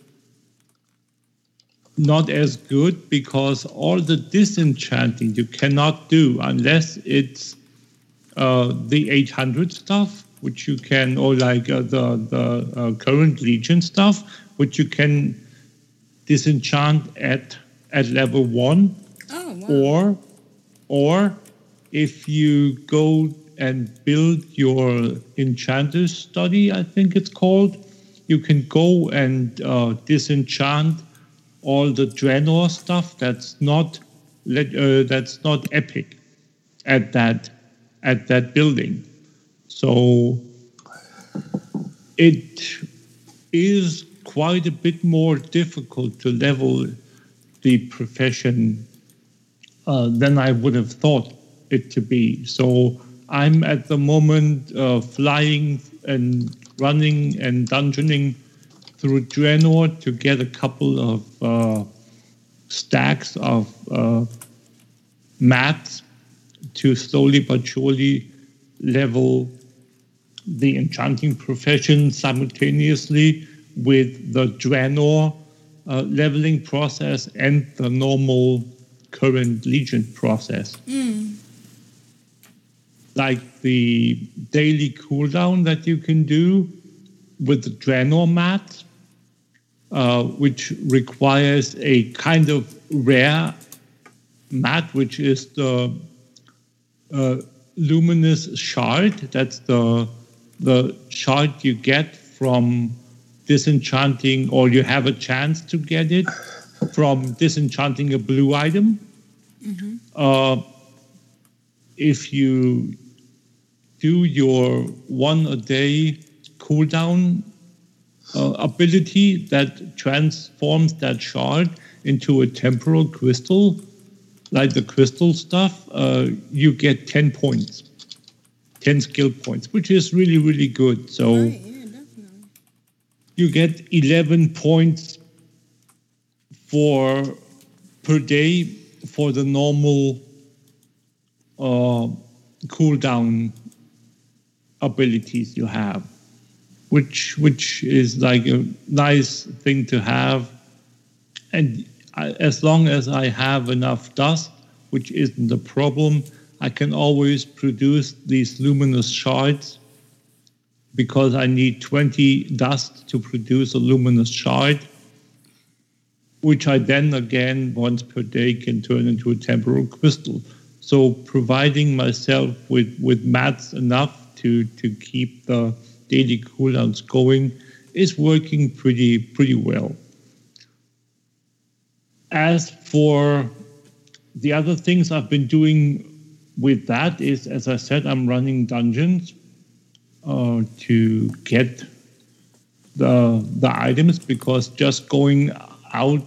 not as good because all the disenchanting you cannot do unless it's uh, the 800 stuff, which you can, or like uh, the the uh, current Legion stuff, which you can disenchant at at level one, Oh, wow. or or if you go and build your enchanter study, I think it's called, you can go and uh, disenchant all the Draenor stuff that's not uh, that's not epic at that at that building. So it is quite a bit more difficult to level the profession uh, than I would have thought it to be. So I'm at the moment uh, flying and running and dungeoning through Draenor to get a couple of uh, stacks of uh, mats to slowly but surely level the enchanting profession simultaneously with the Draenor uh, leveling process and the normal current Legion process. Mm. Like the daily cooldown that you can do with the Draenor mat, uh, which requires a kind of rare mat, which is the uh, luminous shard. That's the the shard you get from disenchanting, or you have a chance to get it from disenchanting a blue item. Uh, if you do your one a day cooldown uh, ability that transforms that shard into a temporal crystal, like the crystal stuff, uh, you get 10 points, 10 skill points, which is really, really good. So you get 11 points for per day for the normal uh, cooldown abilities you have, which which is like a nice thing to have. And I, as long as I have enough dust, which isn't a problem, I can always produce these luminous shards because I need 20 dust to produce a luminous shard, which I then again once per day can turn into a temporal crystal. So providing myself with, with mats enough to, to keep the daily cooldowns going is working pretty pretty well. As for the other things I've been doing with that is, as I said, I'm running dungeons uh, to get the the items because just going out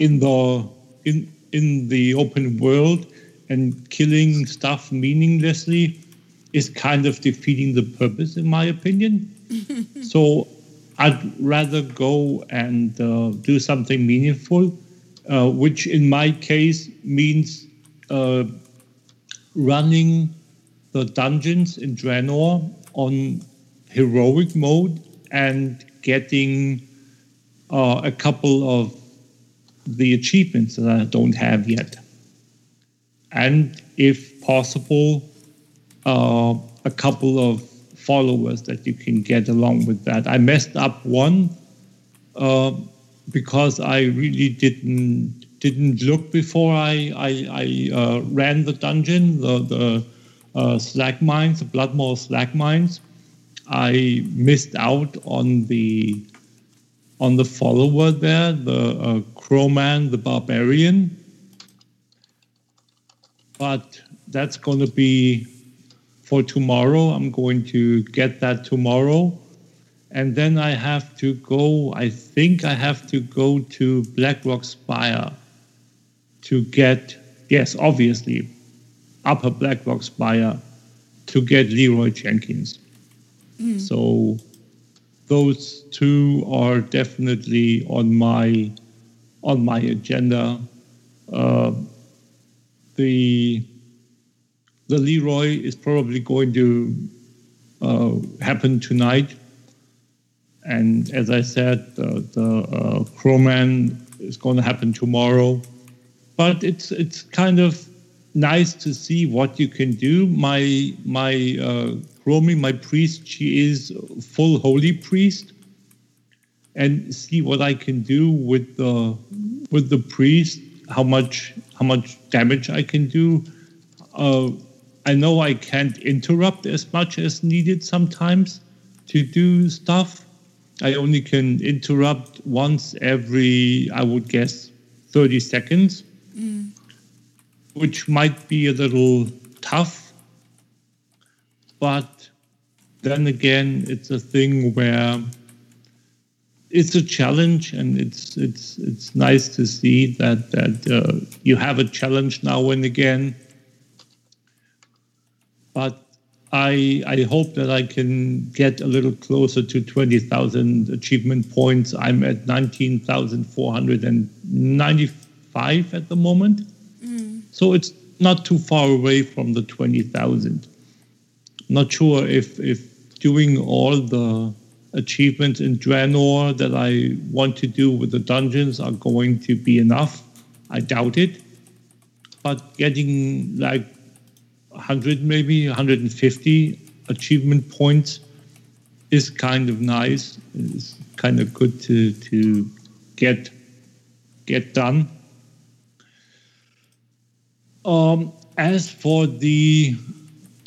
in the in in the open world and killing stuff meaninglessly is kind of defeating the purpose, in my opinion. <laughs> so I'd rather go and uh, do something meaningful, uh, which in my case means uh, running the dungeons in Draenor on heroic mode and getting uh, a couple of the achievements that I don't have yet. And if possible, uh, a couple of followers that you can get along with that. I messed up one uh, because I really didn't didn't look before I I, I uh, ran the dungeon, the the uh, slag mines, the Bloodmaul slag mines. I missed out on the on the follower there, the uh, Croman, the barbarian. But that's going to be for tomorrow. I'm going to get that tomorrow. And then I have to go, I think I have to go to Blackrock Spire to get, yes, obviously, Upper Blackrock Spire to get Leeroy Jenkins. Mm. So those two are definitely on my on my agenda. Uh, the the Leeroy is probably going to uh, happen tonight, and as I said, the, uh, Croman is going to happen tomorrow. But it's it's kind of nice to see what you can do. My my uh, Romy, my priest, she is full holy priest, and see what I can do with the with the priest. How much how much damage I can do. Uh, I know I can't interrupt as much as needed sometimes to do stuff. I only can interrupt once every, I would guess, 30 seconds, Mm. which might be a little tough. But then again, it's a thing where it's a challenge, and it's it's it's nice to see that that uh, you have a challenge now and again but I I hope that I can get a little closer to 20,000 achievement points. I'm at 19,495 at the moment. Mm. So it's not too far away from the 20,000. Not sure if if doing all the achievements in Draenor that I want to do with the dungeons are going to be enough. I doubt it. But getting like 100 maybe 150 achievement points is kind of nice. It's kind of good to to get get done. Um, as for the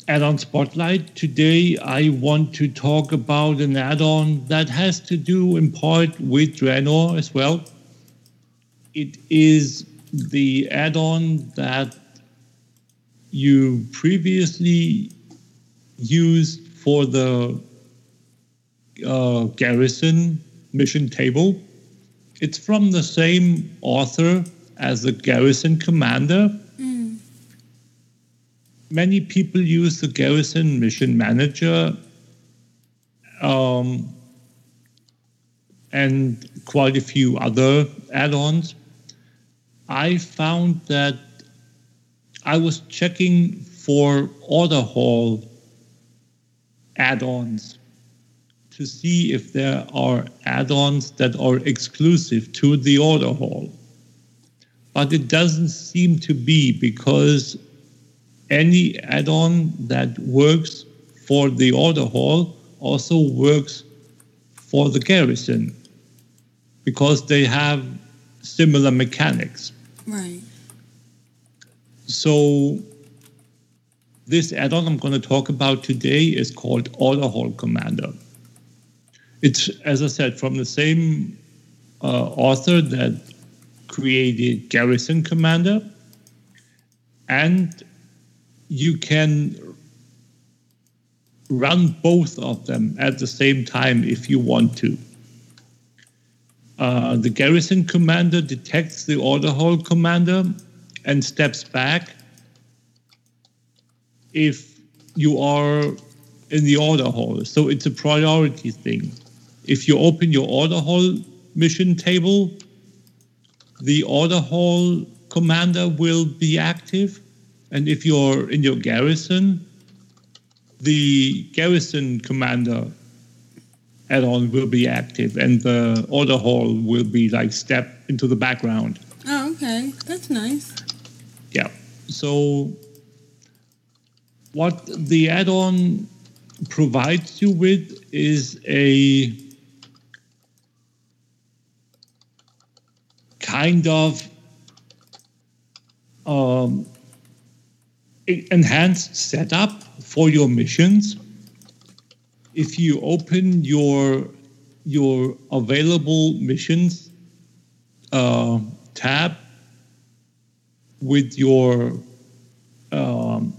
add-on spotlight today i want to talk about an add-on that has to do in part with Draenor as well. It is the add-on that you previously used for the uh, Garrison mission table. It's from the same author as the Garrison Commander. Mm. Many people use the Garrison Mission Manager um, and quite a few other add ons. I found that I was checking for order hall add-ons to see if there are add-ons that are exclusive to the order hall. But it doesn't seem to be because any add-on that works for the order hall also works for the garrison because they have similar mechanics. Right. So this add-on I'm going to talk about today is called Order Hall Commander. It's, as I said, from the same uh, author that created Garrison Commander, and you can run both of them at the same time if you want to. Uh, the Garrison Commander detects the Order Hall Commander and steps back if you are in the order hall. So it's a priority thing. if you open your order hall mission table, the order hall commander will be active. And if you're in your garrison, the garrison commander add-on will be active and the order hall will be like step into the background. Oh, okay. That's nice. So what the add-on provides you with is a kind of um, enhanced setup for your missions. If you open your your available missions uh, tab with your um,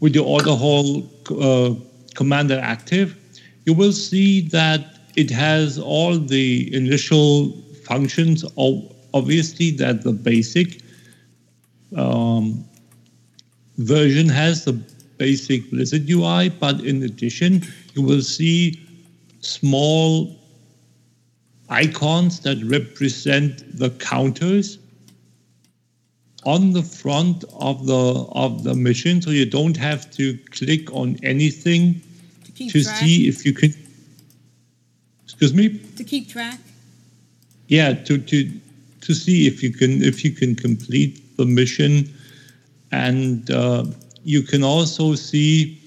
with your order hall uh, commander active, you will see that it has all the initial functions. Obviously, that the basic um, version has the basic Blizzard UI, but in addition, you will see small icons that represent the counters on the front of the of the mission, so you don't have to click on anything keep to track. see if you can. Excuse me. To keep track. Yeah, to to to see if you can if you can complete the mission, and uh, you can also see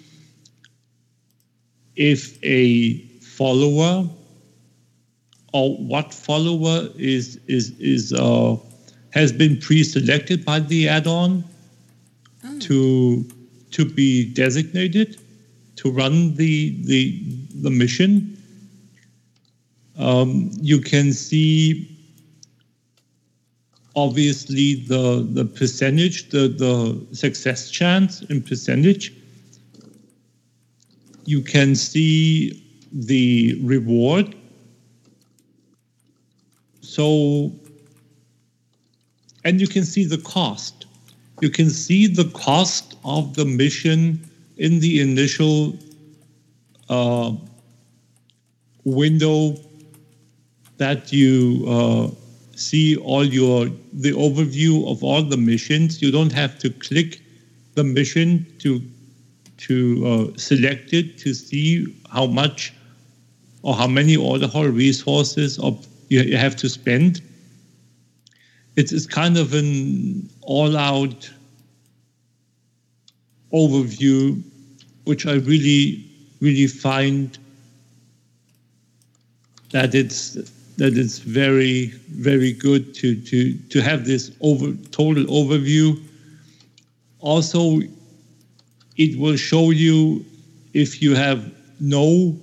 if a follower or what follower is is is uh, has been pre-selected by the add-on to to be designated to run the the the mission. Um, you can see obviously the the percentage, the the success chance in percentage. You can see the reward. So, and you can see the cost. You can see the cost of the mission in the initial uh, window that you uh, see all your the overview of all the missions. You don't have to click the mission to to uh, select it to see how much or how many order hall resources of you, you have to spend. It's, it's kind of an all-out overview, which I really, really find that it's that it's very, very good to to to have this over total overview. Also, it will show you if you have no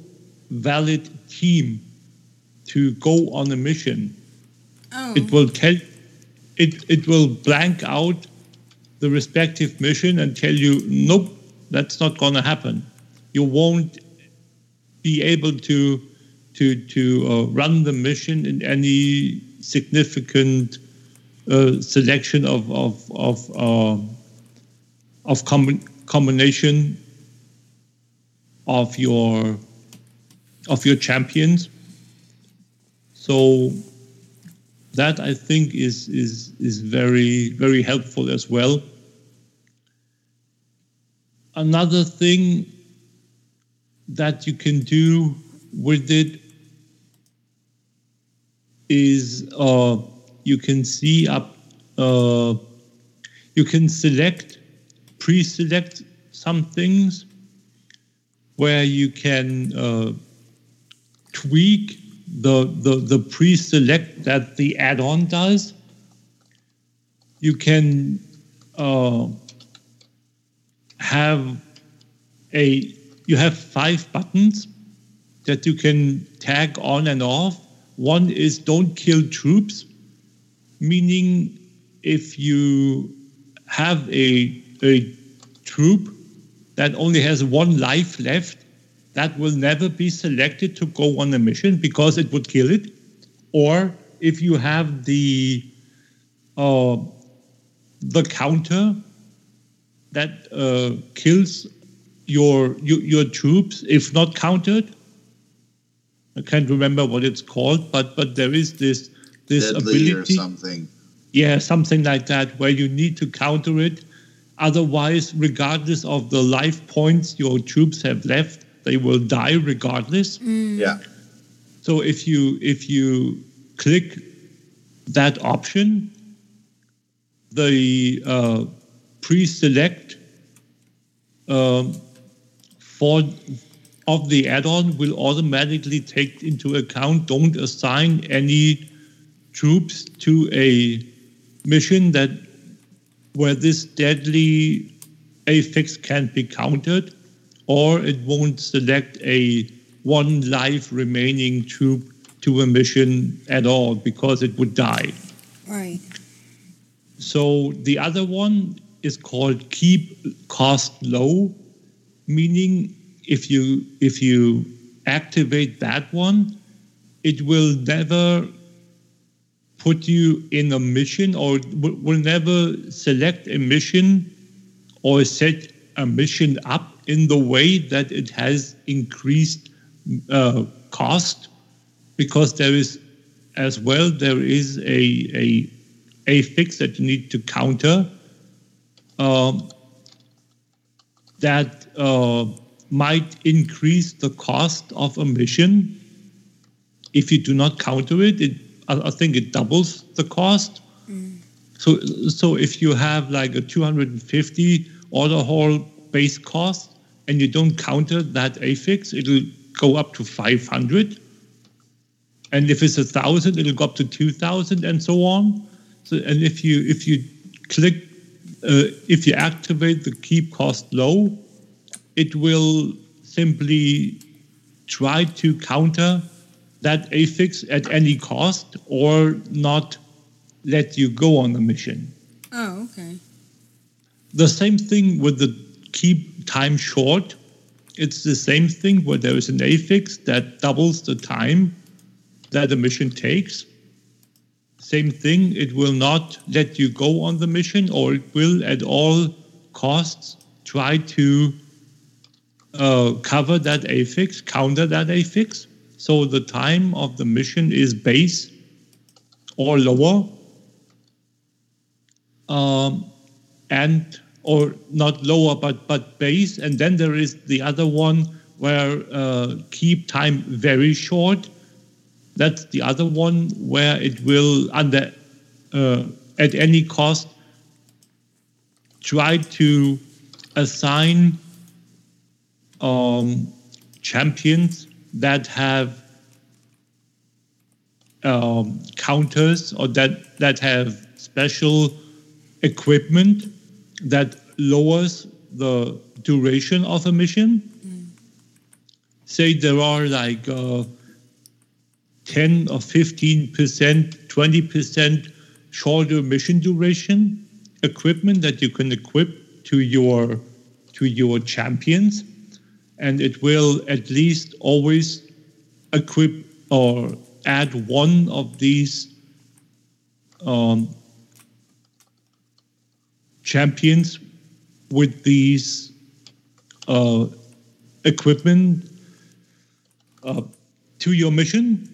valid team to go on a mission. Oh. It will tell it it will blank out the respective mission and tell you nope that's not going to happen. You won't be able to to to uh, run the mission in any significant uh, selection of of of uh, of com- combination of your of your champions. So that I think is is is very very helpful as well. Another thing that you can do with it is uh, you can see up uh, you can select pre-select some things where you can uh, tweak the, the, the pre-select that the add-on does. You can uh, have a you have five buttons that you can tag on and off. One is don't kill troops, meaning if you have a a troop that only has one life left, that will never be selected to go on a mission because it would kill it. Or if you have the uh, the counter that uh, kills your, your your troops if not countered, I can't remember what it's called, but but there is this this Deadly or ability. something. Yeah, something like that, where you need to counter it. Otherwise, regardless of the life points your troops have left, they will die regardless. Yeah. So if you if you click that option, the uh, pre-select um, for of the add-on will automatically take into account. Don't assign any troops to a mission that where this deadly affix can be countered, or it won't select a one life remaining troop to a mission at all because it would die. Right. So the other one is called keep cost low, meaning if you if you activate that one, it will never put you in a mission or will never select a mission or set a mission up in the way that it has increased uh, cost because there is as well there is a a a fix that you need to counter um, that uh, might increase the cost of a mission if you do not counter it. It I, think it doubles the cost. So so if you have like a 250 order hall base cost and you don't counter that affix, it'll go up to 500. And if it's a thousand, it'll go up to 2,000 and so on. So and if you if you click uh, if you activate the keep cost low, it will simply try to counter that affix at any cost or not let you go on the mission. Oh, okay. The same thing with the keep time short. It's the same thing where there is an affix that doubles the time that a mission takes. Same thing, it will not let you go on the mission, or it will at all costs try to uh, cover that affix, counter that affix. So the time of the mission is base or lower. Um, and or not lower but but base. And then there is the other one where uh, keep time very short. That's the other one where it will under uh, at any cost try to assign um, champions that have um, counters or that that have special equipment that lowers the duration of a mission. Say there are like uh, 10 or 15 percent, 20 percent shorter mission duration equipment that you can equip to your to your champions, and it will at least always equip or add one of these um, champions with these uh, equipment uh, to your mission.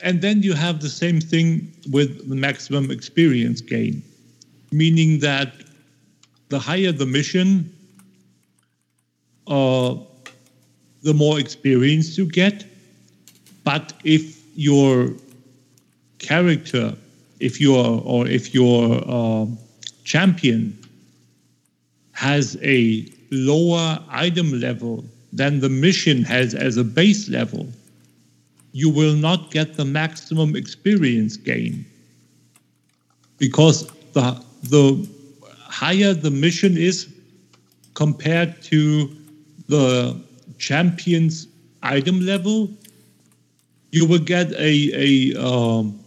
And then you have the same thing with the maximum experience gain, meaning that the higher the mission, uh, the more experience you get. But if your character, if your or if your uh, champion has a lower item level than the mission has as a base level, you will not get the maximum experience gain. Because the, the higher the mission is compared to the champion's item level, you will get a, a um,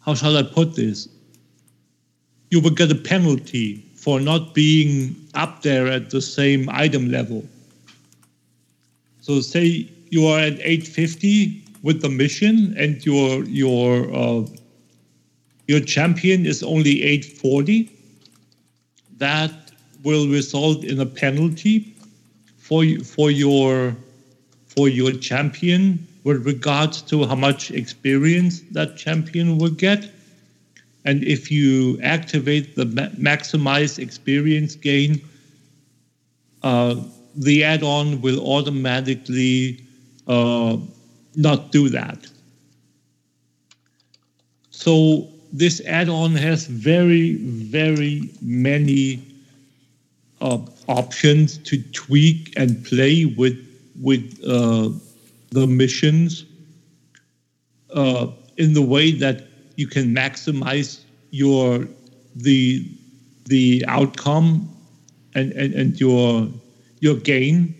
how shall I put this? You will get a penalty for not being up there at the same item level. So say you are at 850 with the mission and your your uh, your champion is only 840. That will result in a penalty for for your for your champion with regards to how much experience that champion will get. And if you activate the ma- maximize experience gain, uh, the add-on will automatically uh, not do that. So this add-on has very, very many uh, options to tweak and play with with uh, the missions uh, in the way that you can maximize your the the outcome and, and, and your your gain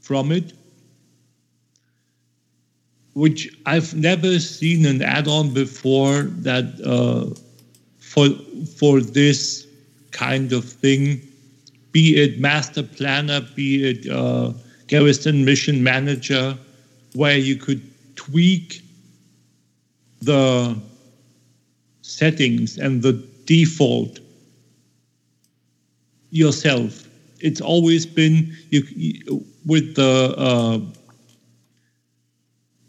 from it which I've never seen an add-on before that uh, for for this kind of thing, be it master planner, be it uh, garrison mission manager, where you could tweak the settings and the default yourself. It's always been you, you with the uh,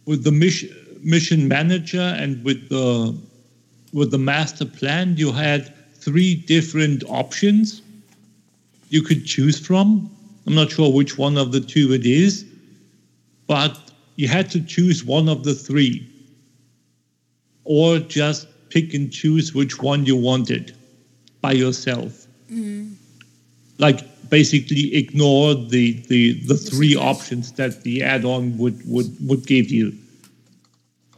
with the mission mission manager and with the with the master plan. You had three different options you could choose from. I'm not sure which one of the two it is, but you had to choose one of the three, or just pick and choose which one you wanted by yourself. Mm. Like basically ignore the, the, the three options that the add-on would, would, would give you.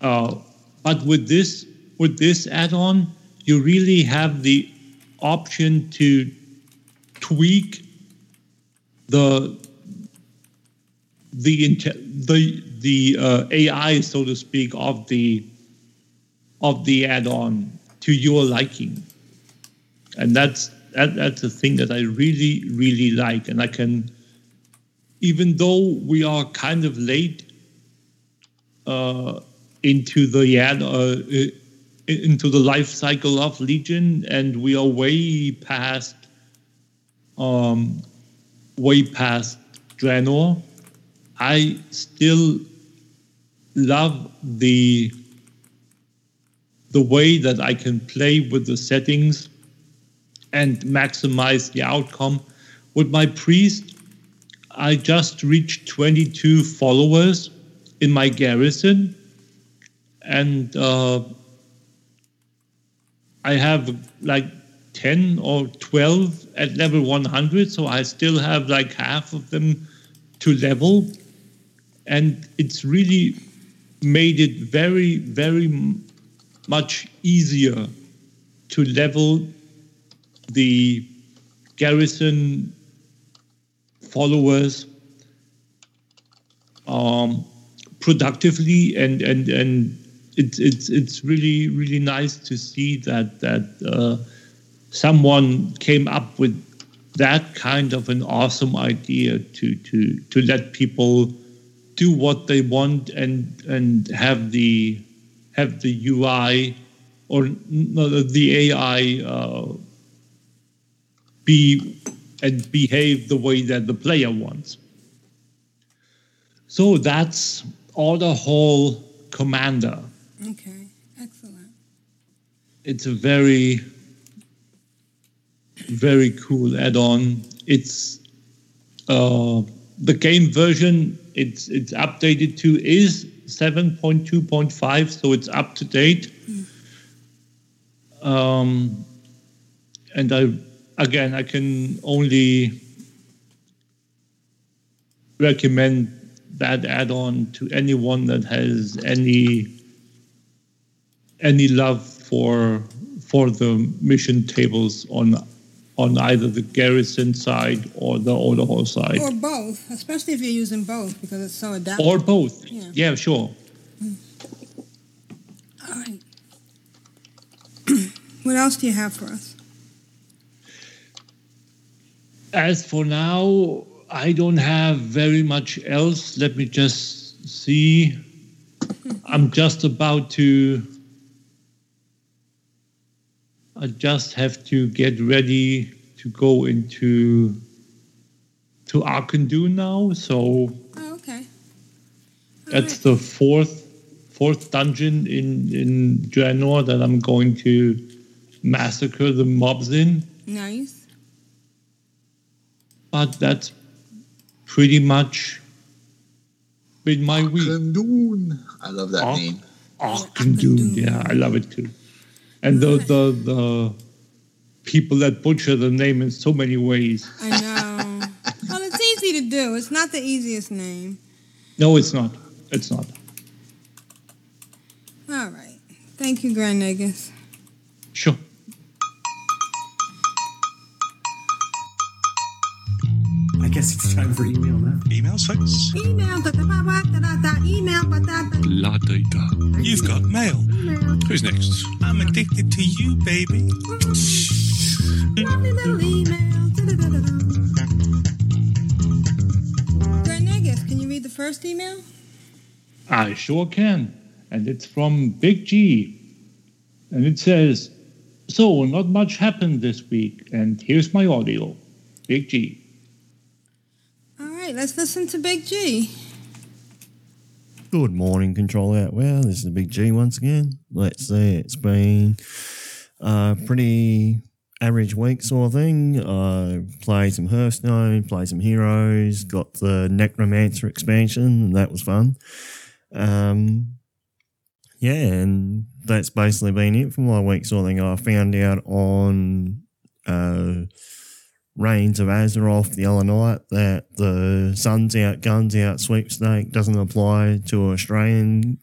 Uh, but with this with this add-on, you really have the option to tweak the the the the uh, AI, so to speak, of the of the add-on to your liking, and that's that, that's the thing that I really really like, and I can, even though we are kind of late uh, into the ad, uh, into the life cycle of Legion, and we are way past um, way past Draenor. I still love the the way that I can play with the settings and maximize the outcome. With my priest, I just reached 22 followers in my garrison, and uh, I have like 10 or 12 at level 100, so I still have like half of them to level. And it's really made it very, very much easier to level the garrison followers um, productively and and and it's it's it's really really nice to see that that uh, someone came up with that kind of an awesome idea to to to let people do what they want and and have the have the UI or the AI uh, be and behave the way that the player wants. So that's Order Hall Commander. Okay, excellent. It's a very, very cool add-on. It's uh, the game version. It's it's updated to is 7.2.5, so it's up to date. Um, and I again, I can only recommend that add-on to anyone that has any any love for for the mission tables on on either the garrison side or the order hall side Or both, especially if you're using both because it's so adaptable. or both Yeah. yeah sure All right. <clears throat> what else do you have for us? as for now i don't have very much else let me just see <laughs> i'm just about to i just have to get ready to go into to Auchindoun now so Oh, okay. That's the fourth fourth dungeon in in Draenor that I'm going to massacre the mobs in. Nice. But that's pretty much been my week. Kandun. I love that Ark- name. Auchindoun, yeah, I love it too. And the the the people that butcher the name in so many ways. I know. well, it's easy to do. It's not the easiest name. No, it's not. It's not. All right. Thank you, Grand Nagus. Sure. Guess it's time for email now. Emails, folks? Email, da, da, ba, ba, da, da, da, email, ba, da, da. La data. You've got mail. Who's next? I'm addicted to you, baby. Lovely little email. da, da, da, da, da. Nagus, can you read the first email? I sure can. And it's from Big G. And it says, So, not much happened this week. And here's my audio. Big G. Right, let's listen to Big G. Good morning, Control Alt. Well, this is Big G once again. Let's say it's been a pretty average week sort of thing. I played some Hearthstone, played some Heroes, got the Necromancer expansion, and that was fun. Um, yeah, and that's basically been it for my week sort of thing. I found out on uh, Reigns of Azeroth the night that the Suns Out, Guns Out sweepstake doesn't apply to Australian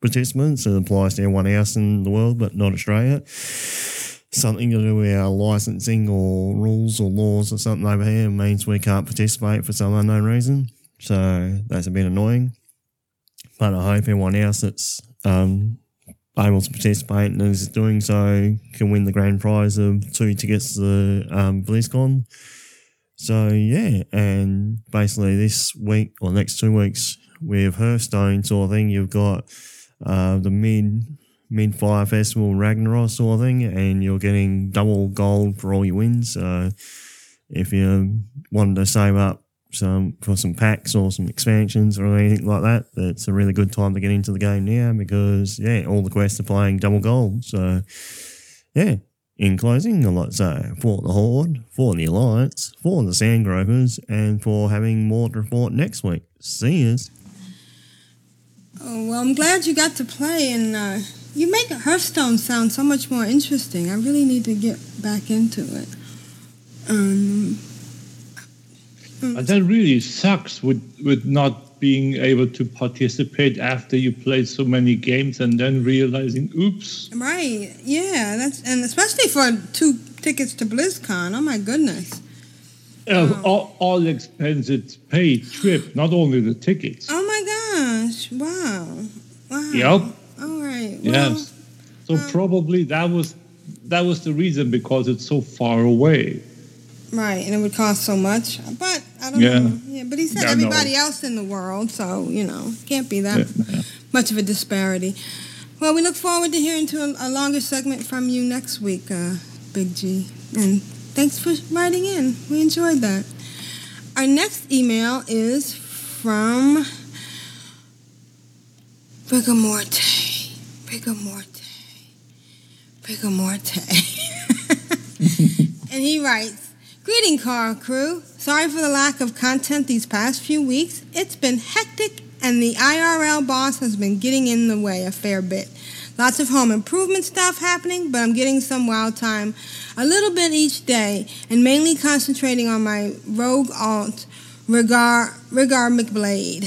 participants. It applies to everyone else in the world, but not Australia. Something to do with our licensing or rules or laws or something over here means we can't participate for some unknown reason. So that's a bit annoying. But I hope everyone else that's um, able to participate and is doing so can win the grand prize of two tickets to the um, BlizzCon. So yeah, and basically this week or next two weeks with Hearthstone sort of thing, you've got uh, the mid mid fire festival Ragnaros sort of thing, and you're getting double gold for all your wins. So if you wanted to save up some for some packs or some expansions or anything like that, it's a really good time to get into the game now because yeah, all the quests are playing double gold. So yeah. In closing, I'd like to say for the Horde, for the Alliance, for the Sandgropers, and for having more to report next week. See yous. Oh, well, I'm glad you got to play, and uh, you make Hearthstone sound so much more interesting. I really need to get back into it. Um, And that really sucks with, with not being able to participate after you played so many games and then realizing, oops. right, yeah, that's and especially for two tickets to BlizzCon. Oh my goodness. Uh, all, all expenses paid trip, <gasps> not only the tickets. Oh my gosh! Wow. Wow. Yep. All right. Well, Yes. So probably that was that was the reason because it's so far away. Right, and it would cost so much. But I don't Yeah. know. Yeah, but he said Yeah, everybody else in the world, so you know, can't be that much of a disparity. Well, we look forward to hearing to a, a longer segment from you next week, uh, Big G. And thanks for writing in. We enjoyed that. Our next email is from Rigamorte. Rigamorte. Rigamorte. <laughs> and he writes, Greeting, car crew. Sorry for the lack of content these past few weeks. It's been hectic, and the IRL boss has been getting in the way a fair bit. Lots of home improvement stuff happening, but I'm getting some wow time a little bit each day, and mainly concentrating on my rogue alt, Rigar, Rigar McBlade.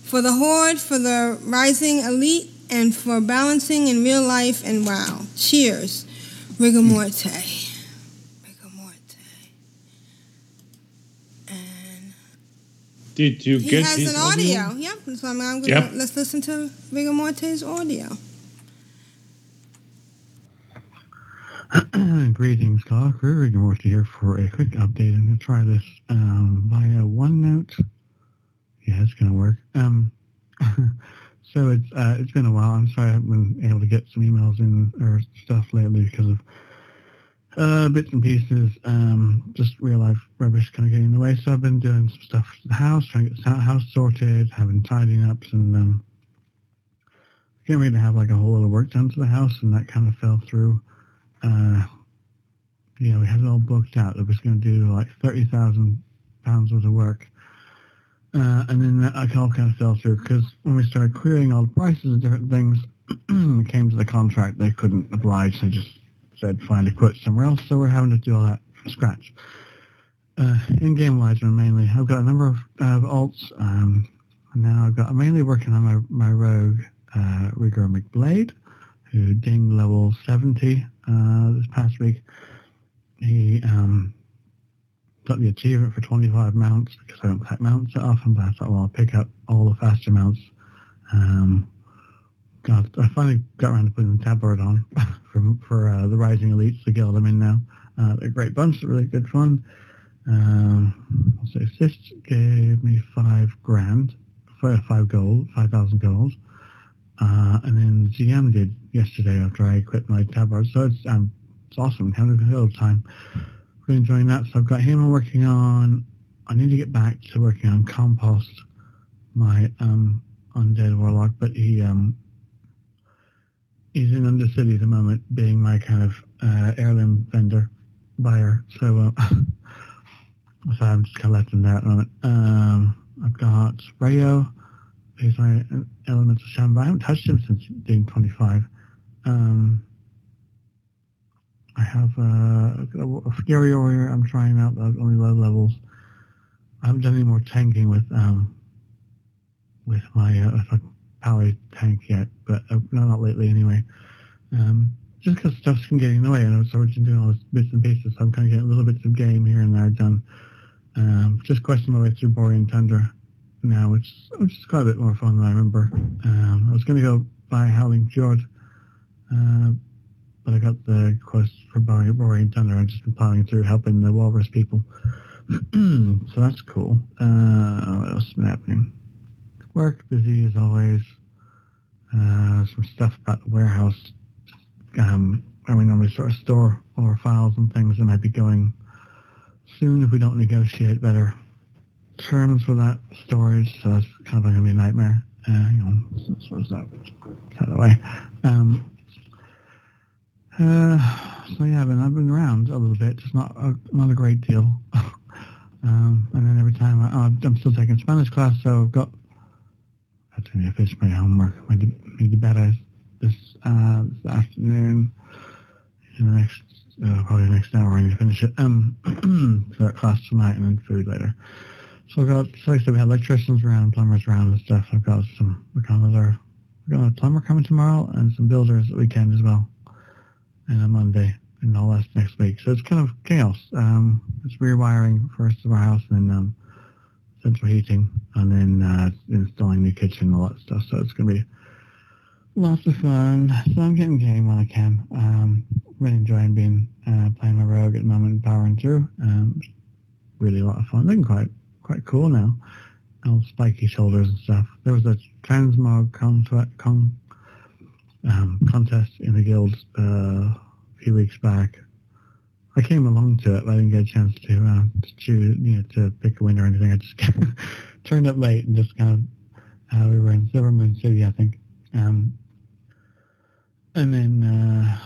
For the Horde, for the Rising Elite, and for balancing in real life and wow. Cheers. Rigamorte. Did you He get has his an audio. Yep. So I'm, I'm gonna, Yep. Let's listen to Rigamorte's audio. <clears throat> Greetings, Call Crew. Rigamorte here for a quick update. I'm going to try this um, via OneNote. Yeah, it's going to work. Um, <laughs> so it's uh, it's been a while. I'm sorry I haven't been able to get some emails in or stuff lately because of uh, bits and pieces. Um, just real life rubbish kind of getting in the way. So I've been doing some stuff to the house, trying to get the house sorted, having tidying ups and um, getting ready to have like a whole lot of work done to the house, and that kind of fell through. Uh, we had it all booked out. It was going to do like thirty thousand pounds worth of work, uh, and then that all kind of fell through because when we started querying all the prices of different things, <clears throat> it came to the contract they couldn't oblige. They just said find a quote somewhere else. So we're having to do all that from scratch. Uh, in game wise, mainly I've got a number of, of alts. Um, now I've got I'm mainly working on my my rogue uh, Rigor McBlade, who dinged level 70 uh, this past week. He um, got the achievement for 25 mounts because I don't pack mounts that often, but I thought, well, I'll pick up all the faster mounts. Um, I finally got around to putting the tabard on <laughs> for, for uh, the Rising Elites, the guild I'm in now. Uh, they're a great bunch, really good fun. Um, so this gave me five grand, five, five gold, 5,000 gold. Uh, and then GM did yesterday after I quit my tabard. So it's, um, it's awesome. Having a good old time. Really enjoying that. So I've got him working on, I need to get back to working on Compost, my um, undead warlock, but he um, he's in Undercity at the moment, being my kind of uh, heirloom vendor buyer. So, uh, <laughs> so I'm just kind of left there at the moment. Um, I've got Rayo, who's my Elements of Shamba. I haven't touched him since Doom 25. Um, I have uh, a Fury Warrior I'm trying out, but only low levels. I haven't done any more tanking with um, with my uh, with my power tank yet, but uh, no, not lately anyway. Um, just because stuff's been getting in the way, and so we're just doing all this bits and pieces. So I'm kind of getting little bits of game here and there done. Um, just questing my way through Borean Tundra now, which which is quite a bit more fun than I remember. Um, I was going to go buy Howling Fjord, uh, but I got the quest for Borean, Tundra. I've just been plowing through helping the Walrus people. <clears throat> so that's cool. Uh, what else has been happening? Work busy as always. Uh, some stuff about the warehouse. Um, where we normally sort of store all our files and things, and I'd be going soon if we don't negotiate better terms for that storage. So it's kind of going to be a nightmare. Uh, you know, so, so is that out of the way. Um, uh, so yeah, I've been, I've been around a little bit, just not a, not a great deal. <laughs> um, and then every time I, I'm still taking Spanish class, so I've got I to finish my homework. I need to bed this uh, this afternoon. In the next uh, probably the next hour, I need to finish it. Um, <clears throat> for that class tonight, and then food later. So I've got, so like I said, we have electricians around, plumbers around and stuff. I've got some, we've got another, we've got a plumber coming tomorrow and some builders at weekend as well. And a Monday and all that's next week. So it's kind of chaos. Um, it's rewiring first of our house and then um, central heating and then uh, installing new kitchen and all that stuff. So it's going to be lots of fun. So I'm getting game when I can. Um, really enjoying being uh, playing my rogue at the moment and powering through. Um, really a lot of fun. Looking quite quite cool now. All spiky shoulders and stuff. There was a transmog con, con um, contest in the guild uh, a few weeks back. I came along to it, but I didn't get a chance to, uh, to choose, you know, to pick a winner or anything. I just <laughs> turned up late and just kind of, uh, we were in Silvermoon City, I think. Um, and then uh,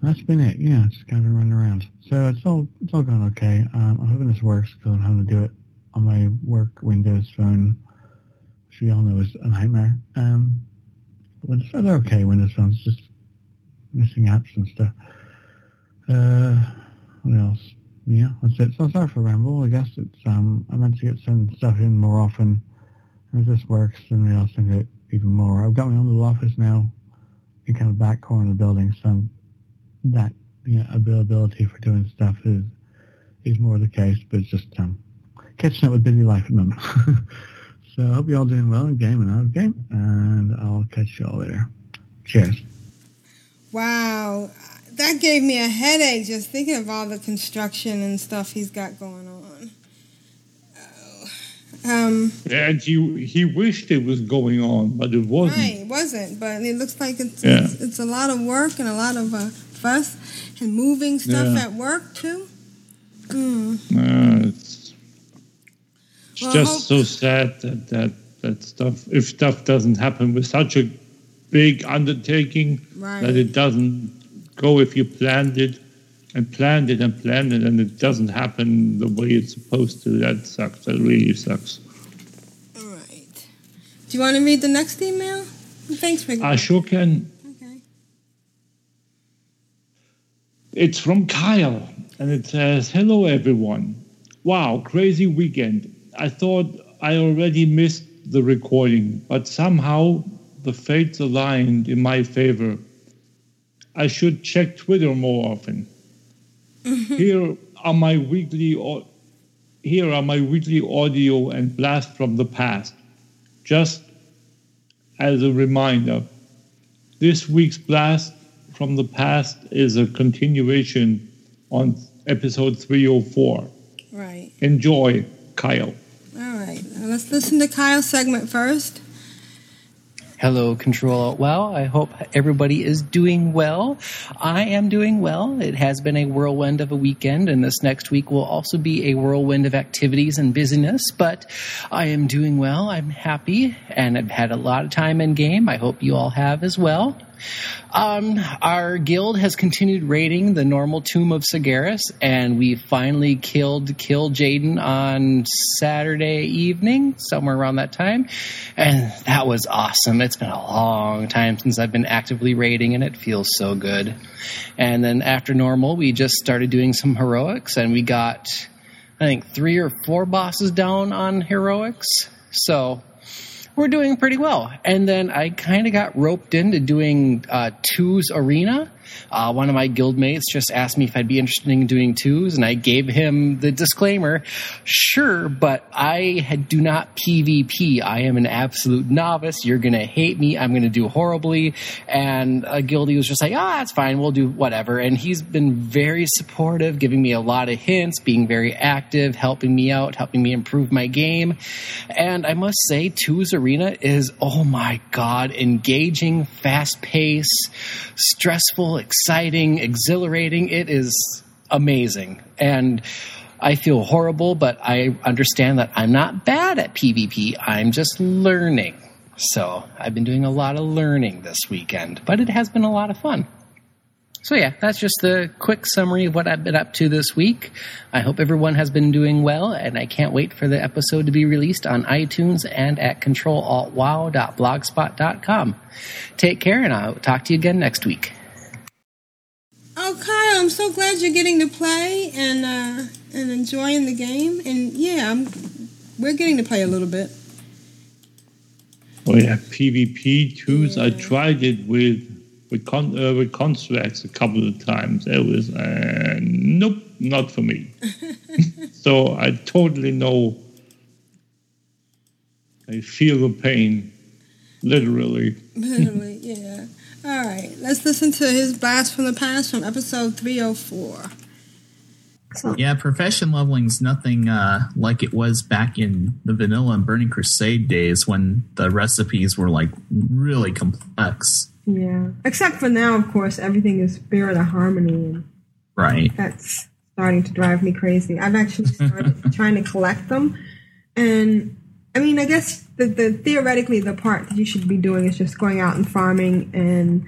that's been it. Yeah, just kind of running around. So it's all it's all going okay. Um, I'm hoping this works because I'm having to do it on my work Windows phone, which we all know is a nightmare. Um, but it's okay Windows phones, just missing apps and stuff. Uh, what else? Yeah, that's it. So sorry for ramble. I guess it's um I meant to get some stuff in more often. If this works, then we also get even more. I've got my own little office now in kind of back corner of the building, so that you know, availability for doing stuff is is more the case, but it's just um catching up with busy life at the moment. <laughs> so I hope you're all doing well in game and out of game, and I'll catch you all later. Cheers. Wow, that gave me a headache just thinking of all the construction and stuff he's got going on. Oh. Um, and he he wished it was going on, but it wasn't. Right, it wasn't. But it looks like it's Yeah. it's, it's a lot of work and a lot of uh, fuss and moving stuff Yeah. at work too. Hmm. Uh, it's it's Well, just so sad that, that that stuff if stuff doesn't happen with such a big undertaking Right. that it doesn't go if you planned it and planned it and planned it and it doesn't happen the way it's supposed to. That sucks. That really sucks. All right. Do you want to read the next email? Thanks for I sure can. Okay. It's from Kyle, and it says, Hello, everyone. Wow, crazy weekend. I thought I already missed the recording, but somehow the fates aligned in my favor. I should check Twitter more often. Mm-hmm. Here are my weekly here are my weekly audio and blast from the past. Just as a reminder, this week's blast from the past is a continuation on episode 304. Right. Enjoy, Kyle. All right. Now let's listen to Kyle's segment first. Hello, Control Alt Wow. I hope everybody is doing well. I am doing well. It has been a whirlwind of a weekend, and this next week will also be a whirlwind of activities and busyness, but I am doing well. I'm happy, and I've had a lot of time in game. I hope you all have as well. Um, our guild has continued raiding the normal tomb of Sargeras, and we finally killed Kil'jaeden on Saturday evening, somewhere around that time, and that was awesome. It's been a long time since I've been actively raiding, and it feels so good. And then after normal, we just started doing some heroics, and we got I think three or four bosses down on heroics. So we're doing pretty well. And then I kind of got roped into doing uh, twos arena. Uh, one of my guildmates just asked me if I'd be interested in doing twos, and I gave him the disclaimer, sure, but I do not PvP. I am an absolute novice. You're going to hate me. I'm going to do horribly. And uh, Guildy was just like, ah, that's fine. We'll do whatever. And he's been very supportive, giving me a lot of hints, being very active, helping me out, helping me improve my game. And I must say, Twos Arena is, oh my God, engaging, fast paced, stressful, exciting, exhilarating. It is amazing. And I feel horrible, but I understand that I'm not bad at PvP. I'm just learning. So I've been doing a lot of learning this weekend, but it has been a lot of fun. So yeah, that's just the quick summary of what I've been up to this week. I hope everyone has been doing well, and I can't wait for the episode to be released on iTunes and at controlaltwow.blogspot.com. Take care, and I'll talk to you again next week. Oh, Kyle, I'm so glad you're getting to play and uh, and enjoying the game. And yeah, I'm, we're getting to play a little bit. Oh yeah, PvP twos. I tried it with with con- uh, with Constraxx a couple of times. It was uh, nope, not for me. <laughs> so I totally know. I feel the pain, literally. Literally, yeah. All right, let's listen to his blast from the past from episode 304. Yeah, profession leveling's nothing uh, like it was back in the vanilla and Burning Crusade days when the recipes were like really complex. Yeah. Except for now, of course, everything is spirit of harmony, and Right. that's starting to drive me crazy. I've actually started <laughs> trying to collect them, and I mean, I guess the, the theoretically the part that you should be doing is just going out and farming and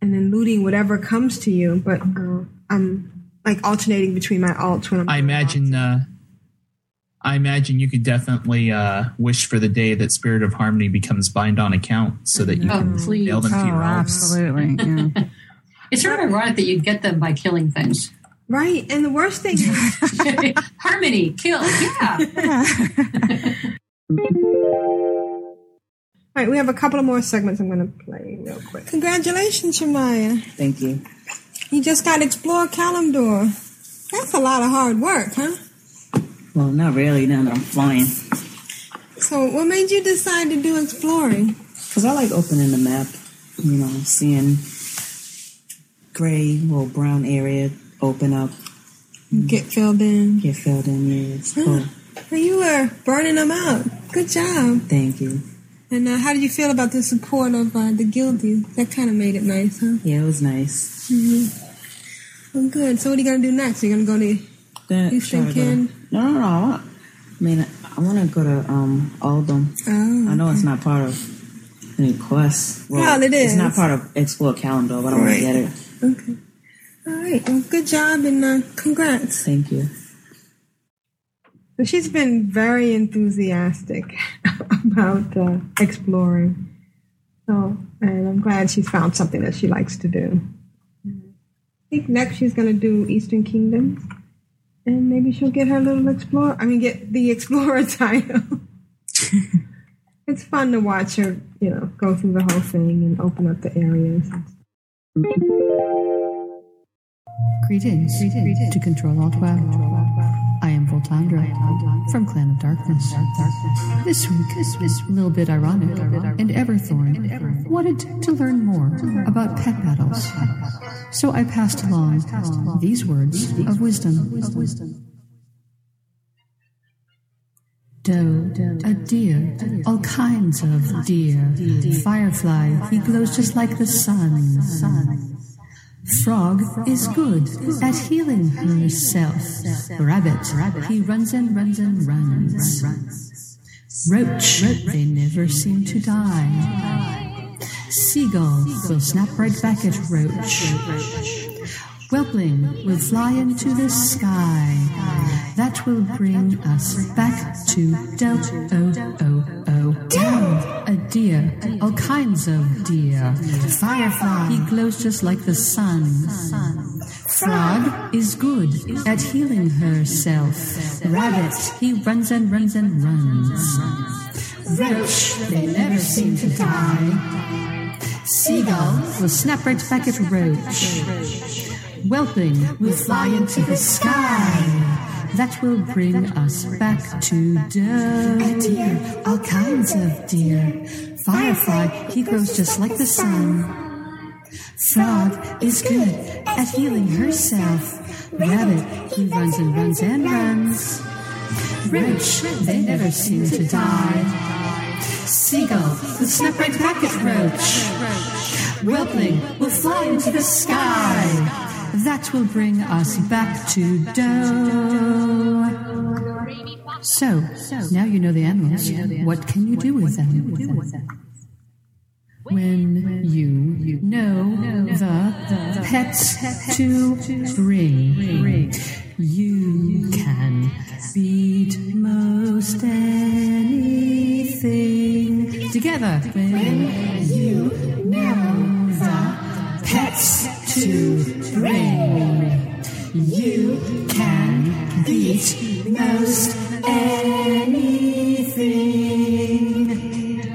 and then looting whatever comes to you. But uh, I'm like alternating between my alts when I'm. I imagine. Uh, I imagine you could definitely uh, wish for the day that Spirit of Harmony becomes bind on account, so that you Oh, can please. nail them to your Oh, alts. absolutely, <laughs> It's sort of ironic that you get them by killing things. Right, and the worst thing is <laughs> harmony, kill, yeah. <laughs> All right, we have a couple of more segments I'm going to play real quick. Congratulations, Shemaya. Thank you. You just got to Explore Kalimdor. That's a lot of hard work, huh? Well, not really. Now that I'm flying, So, what made you decide to do exploring? because I like opening the map. You know, seeing gray or brown area open up. Get filled in. Get filled in. Yeah, it's cool. Well, you were burning them out. Good job. Thank you. And uh, how did you feel about the support of uh, the guildies? That kind of made it nice, huh? Yeah, it was nice. hmm Well, good. So, what are you going to do next? You're going to go to That, Eastern Kin? No, no, no. I want- I mean, I want to go to um Oldham. Oh, I know it's not part of any quest. Well, it It's is. not part of Explore Kalimdor, but I want Right. to get it. Okay. All right. Well, good job and uh, congrats. Thank you. So she's been very enthusiastic <laughs> about uh, exploring. So, and I'm glad she's found something that she likes to do. I think next she's going to do Eastern Kingdoms, and maybe she'll get her little explorer. I mean, get the <laughs> explorer title. <laughs> it's fun to watch her, you know, go through the whole thing and open up the areas. Greetings, to Control Alt WoW. I from Clan of Darkness. This week, was a little bit ironic, and Everthorn wanted to learn more about pet battles. So I passed along these words of wisdom. Doe, a deer, all kinds of deer. Firefly, he glows just like the sun. Frog is good at healing herself. Rabbit, he runs and runs and runs. Roach, they never seem to die. Seagull will snap right back at Roach. Whelpling will fly into the sky. That will bring us back to Do O O O. Doe, a deer, all kinds of deer. Firefly, he glows just like the sun. Frog is good at healing herself. Rabbit, he runs and runs and runs. Roach, they never seem to die. Seagull will snap right back at Roach. Whelping will fly into the sky. That will bring us back to Doe. A deer, all kinds of deer. Firefly, he grows just like the sun. Frog is good at healing herself. Rabbit, he runs and runs and runs. Roach, they never seem to die. Seagull will snap right back at Roach. Whelpling will fly into the sky. That will bring us back to Doe. So, now you know the animals. What can you do with them? When you know the pets to bring, you can beat most anything. Together, when you know the pets to bring, you can beat most anything.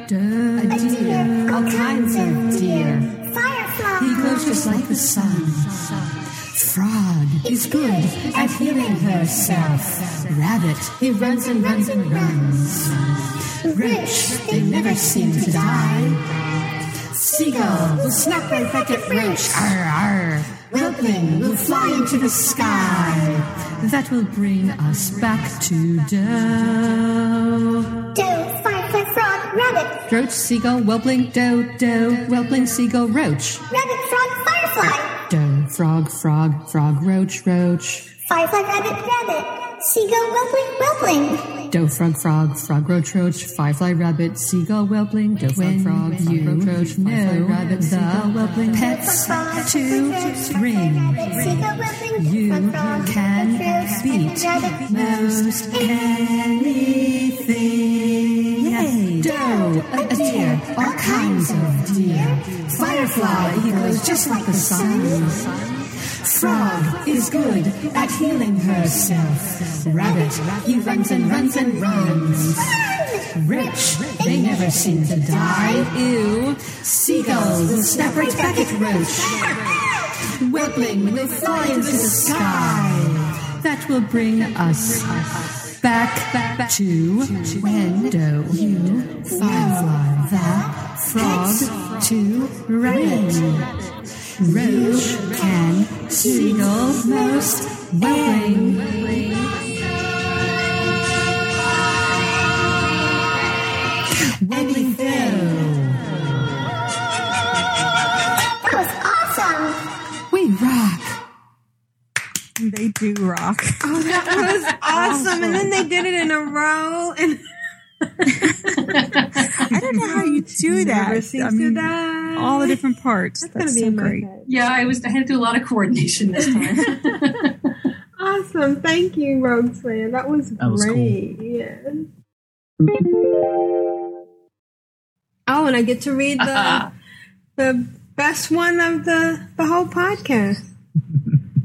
Deer, all kinds of deer. Firefly, he glows just like the sun. Frog is good at healing herself. Rabbit, he runs and runs and runs. Rich, they never seem to die. Seagull will snap back at Roach. Arr, arr. Whelpling will fly into the sky. That will bring us back to Doe. Doe, firefly, frog, rabbit, Roach, seagull, whelpling, doe, doe, whelpling, seagull, roach. rabbit, frog, firefly, Doe, frog, frog, frog, roach, roach. firefly, rabbit, rabbit, seagull, whelpling, whelpling. Doe, frog, frog, frog, roach, roach, firefly, rabbit, seagull, whelpling, doe, frog, frog, frog, roach, know rabbit, seagull, whelpling, pets to bring. You can beat most anything. Yay! Doe, a, deer, all kinds of deer. Firefly, he glows just like the sun. Frog is good at healing herself. Rabbit, he runs and runs and runs. Rich, they never seem to die. Ew. Seagull will snap right back at Roach. Whelpling will fly into the sky. That will bring us back, back to window. You, firefly, that frog to rain. Roach can seagull most Willing. whelpling. Whelpling That was awesome. We rock. They do rock. Oh, that was <laughs> awesome. And then they did it in a row. And <laughs> I don't know how you do that. Never I mean, die. all the different parts. That's, gonna be so in my great. head. Yeah, I was. I had to do a lot of coordination this time. <laughs> Awesome. Thank you, Rogueslayer. That was That was cool. great. Yeah. Oh, and I get to read the <laughs> the best one of the the whole podcast.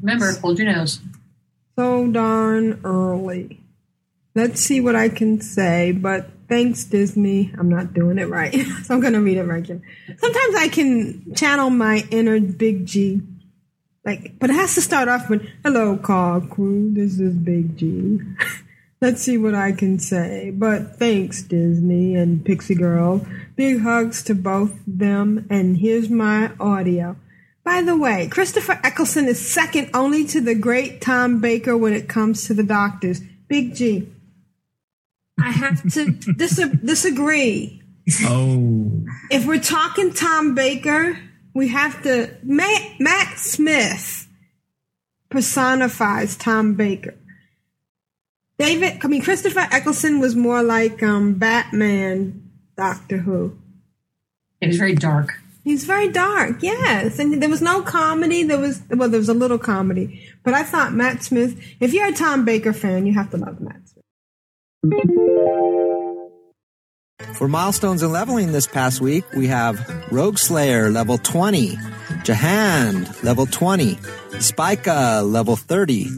Remember, hold your nose. So darn early. Let's see what I can say, but thanks Disney, I'm not doing it right. <laughs> so I'm gonna read it right. Here. Sometimes I can channel my inner Big G. Like, but it has to start off with "Hello, car crew. This is Big G." <laughs> Let's see what I can say. But thanks, Disney and Pixie Girl. Big hugs to both them, and here's my audio. By the way, Christopher Eccleston is second only to the great Tom Baker when it comes to the doctors. Big G. I have to dis- disagree. Oh. If we're talking Tom Baker, we have to. Matt, Matt Smith personifies Tom Baker. David, I mean, Christopher Eccleston was more like um, Batman, Doctor Who. It was very dark. He's very dark, yes. And there was no comedy. There was, well, there was a little comedy. But I thought Matt Smith, if you're a Tom Baker fan, you have to love Matt Smith. For milestones and leveling this past week, we have Rogueslayer level 20, Jahand level 20, Spica level 30,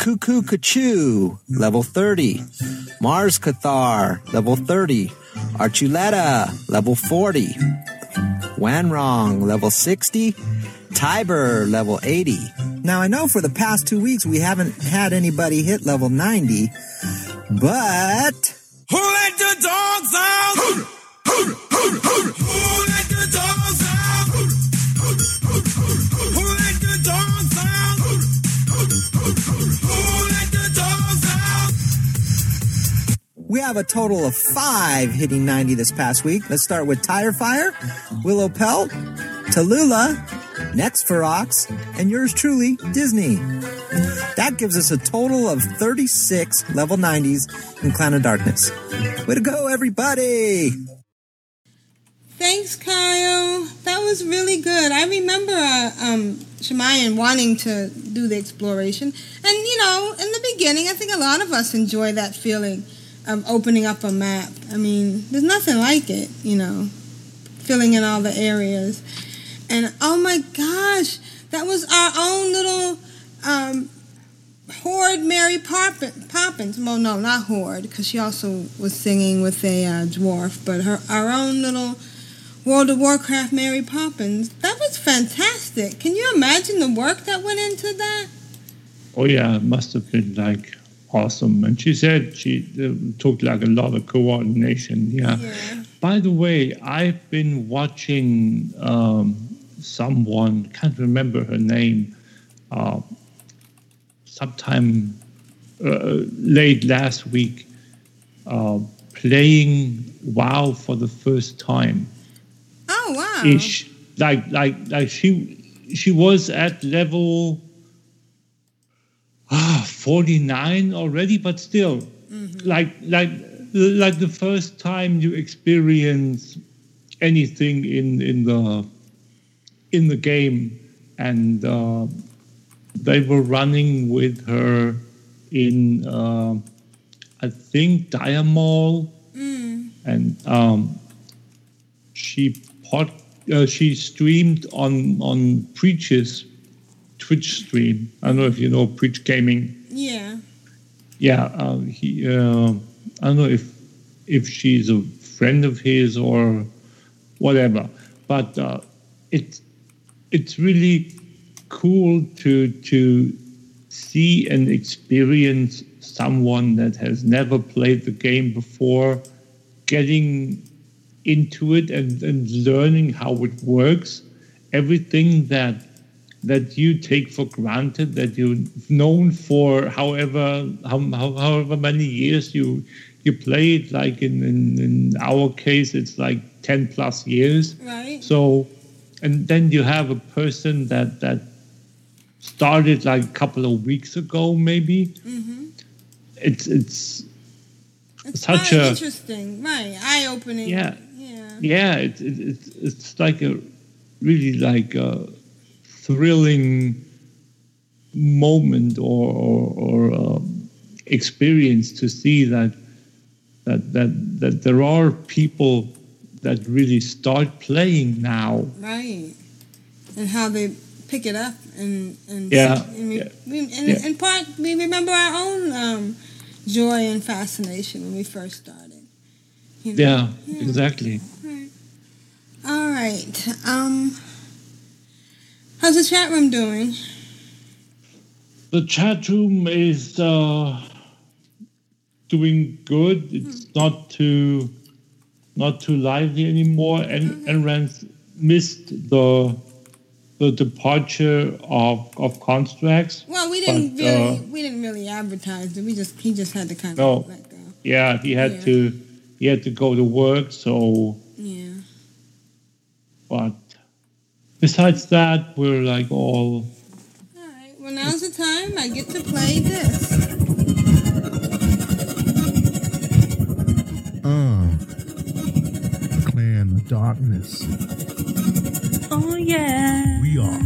Cuckoo Kachu level 30, Mars Cathar level 30, Archuleta level 40, Wanrong level 60, Tiber level 80. Now I know for the past two weeks we haven't had anybody hit level 90, but Who let the dogs out? Who let the dogs out? Who let the dogs out? Who let the dogs out? We have a total of five hitting 90 this past week. Let's start with Tire Fire, Willow Pelt, Tallulah, Next Ferox, and yours truly, Disney. That gives us a total of 36 level 90s in Clan of Darkness. Way to go, everybody! Thanks, Kyle. That was really good. I remember uh, um, Shemayan wanting to do the exploration. And, you know, in the beginning, I think a lot of us enjoy that feeling of opening up a map. I mean, there's nothing like it, you know, filling in all the areas. And, oh my gosh, that was our own little um, Horde Mary Poppin- Poppins. Well, no, not Horde, because she also was singing with a uh, dwarf, but her our own little World of Warcraft Mary Poppins. That was fantastic. Can you imagine the work that went into that? Oh yeah, it must have been like awesome. And she said she uh, took like a lot of coordination. Yeah. By the way, I've been watching um, someone can't remember her name. Uh, sometime uh, late last week, uh, playing WoW for the first time. Oh wow! Ish, like like like she she was at level ah, 49 already, but still, like like like the first time you experience anything in in the in the game, and uh, they were running with her in uh, I think Dire Maul, and um, she pod, uh, she streamed on on Preach's Twitch stream. I don't know if you know Preach Gaming. Yeah. Yeah, uh, he. Uh, I don't know if if she's a friend of his or whatever, but uh, it's really cool to to see and experience someone that has never played the game before getting into it and, and learning how it works everything that that you take for granted that you've known for however how, how, however many years you you play it like in, in in our case it's like 10 plus years Right. so and then you have a person that that started like a couple of weeks ago maybe Mm-hmm. it's it's such a interesting, right? Eye opening. yeah yeah it, it, it's it's like a really like a thrilling moment or or, or um, experience to see that that that that there are people that really start playing now Right. And how they pick it up and and Yeah, and, we, yeah, we, and, yeah. and part we remember our own um, joy and fascination when we first started. you know? yeah exactly All right. Um, how's the chat room doing? The chat room is uh, doing good. It's not too not too lively anymore. And and Rance missed the the departure of of Constraxx. Well, we didn't But, really uh, we didn't really advertise it. We just he just had to kind No. of let go. Yeah, he had Yeah. to he had to go to work. So, Yeah. but besides that, we're like all All right. Well, now's the time I get to play this. Uh, clan of darkness. Oh yeah. We are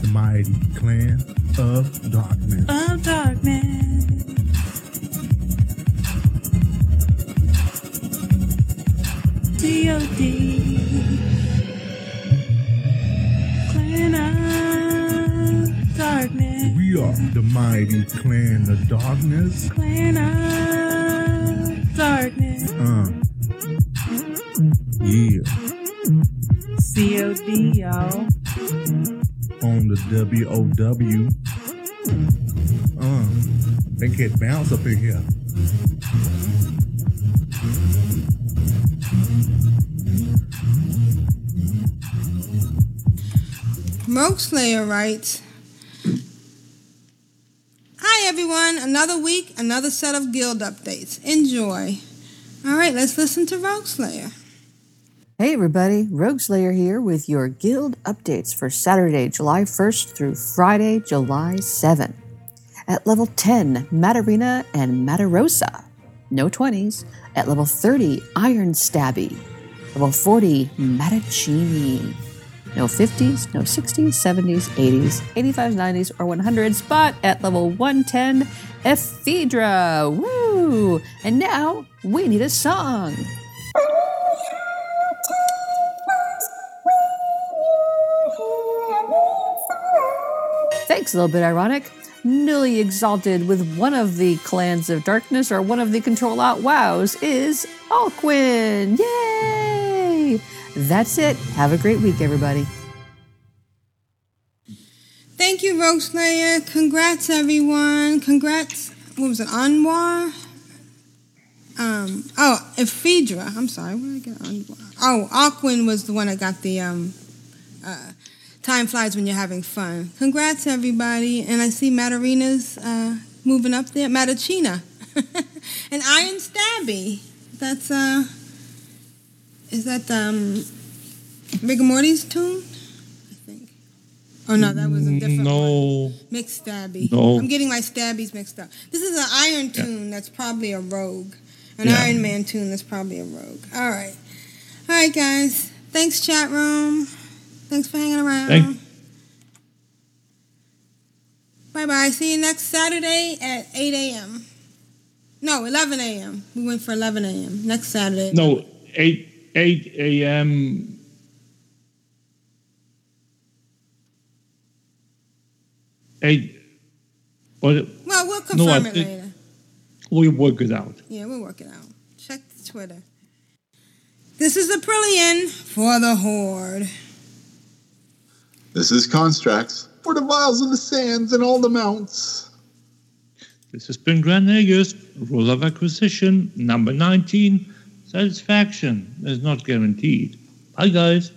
the mighty clan of darkness. Of darkness. D.O.D. Clan of darkness. We are the mighty clan of darkness. Clan of on the WOW. Uh, they bounce up in here. Rogueslayer writes, Hi everyone, another week, another set of guild updates. Enjoy. All right, let's listen to Rogueslayer. Hey everybody, Rogueslayer here with your guild updates for Saturday, July 1st through Friday, July 7. At level 10, Matarina and Matarosa. No 20s. At level 30, Iron Stabby. Level 40, Matachini. No 50s, no 60s, 70s, 80s, 85s, 90s, or 100s, but at level 110, Ephedra. Woo! And now we need a song. A little bit ironic. Newly exalted with one of the clans of darkness or one of the Control Alt WoWs is Alquin. Yay! That's it. Have a great week, everybody. Thank you, Rogueslayer. Congrats, everyone. Congrats. What was it, Anwar? Um, oh, Ephedra. I'm sorry, where did I get Anwar? Oh, Aquin was the one that got the um, uh, time flies when you're having fun. Congrats, everybody. And I see Matarina's uh, moving up there. Matachina. <laughs> and Iron Stabby. That's, uh, is that um, Rigamorte's tune? I think. Oh, no, that was a different no. Mixed stabby. No. I'm getting my stabbies mixed up. This is an iron tune that's probably a rogue. An Yeah. Iron Man tune that's probably a rogue. All right. All right, guys. Thanks, chat room. Thanks for hanging around. Thank- bye bye. See you next Saturday at 8 a.m. No, 11 a.m. We went for 11 a.m. Next Saturday. no eight eight a.m. Eight. Well, we'll No, confirm it think- later. We work it out. Yeah, we'll work it out. Check the Twitter. This is Aprillian for the Horde. This is Constraxx for the vials of the sands and all the mounts. This has been Grand Nagus, rule of acquisition, number 19. Satisfaction is not guaranteed. Bye, guys.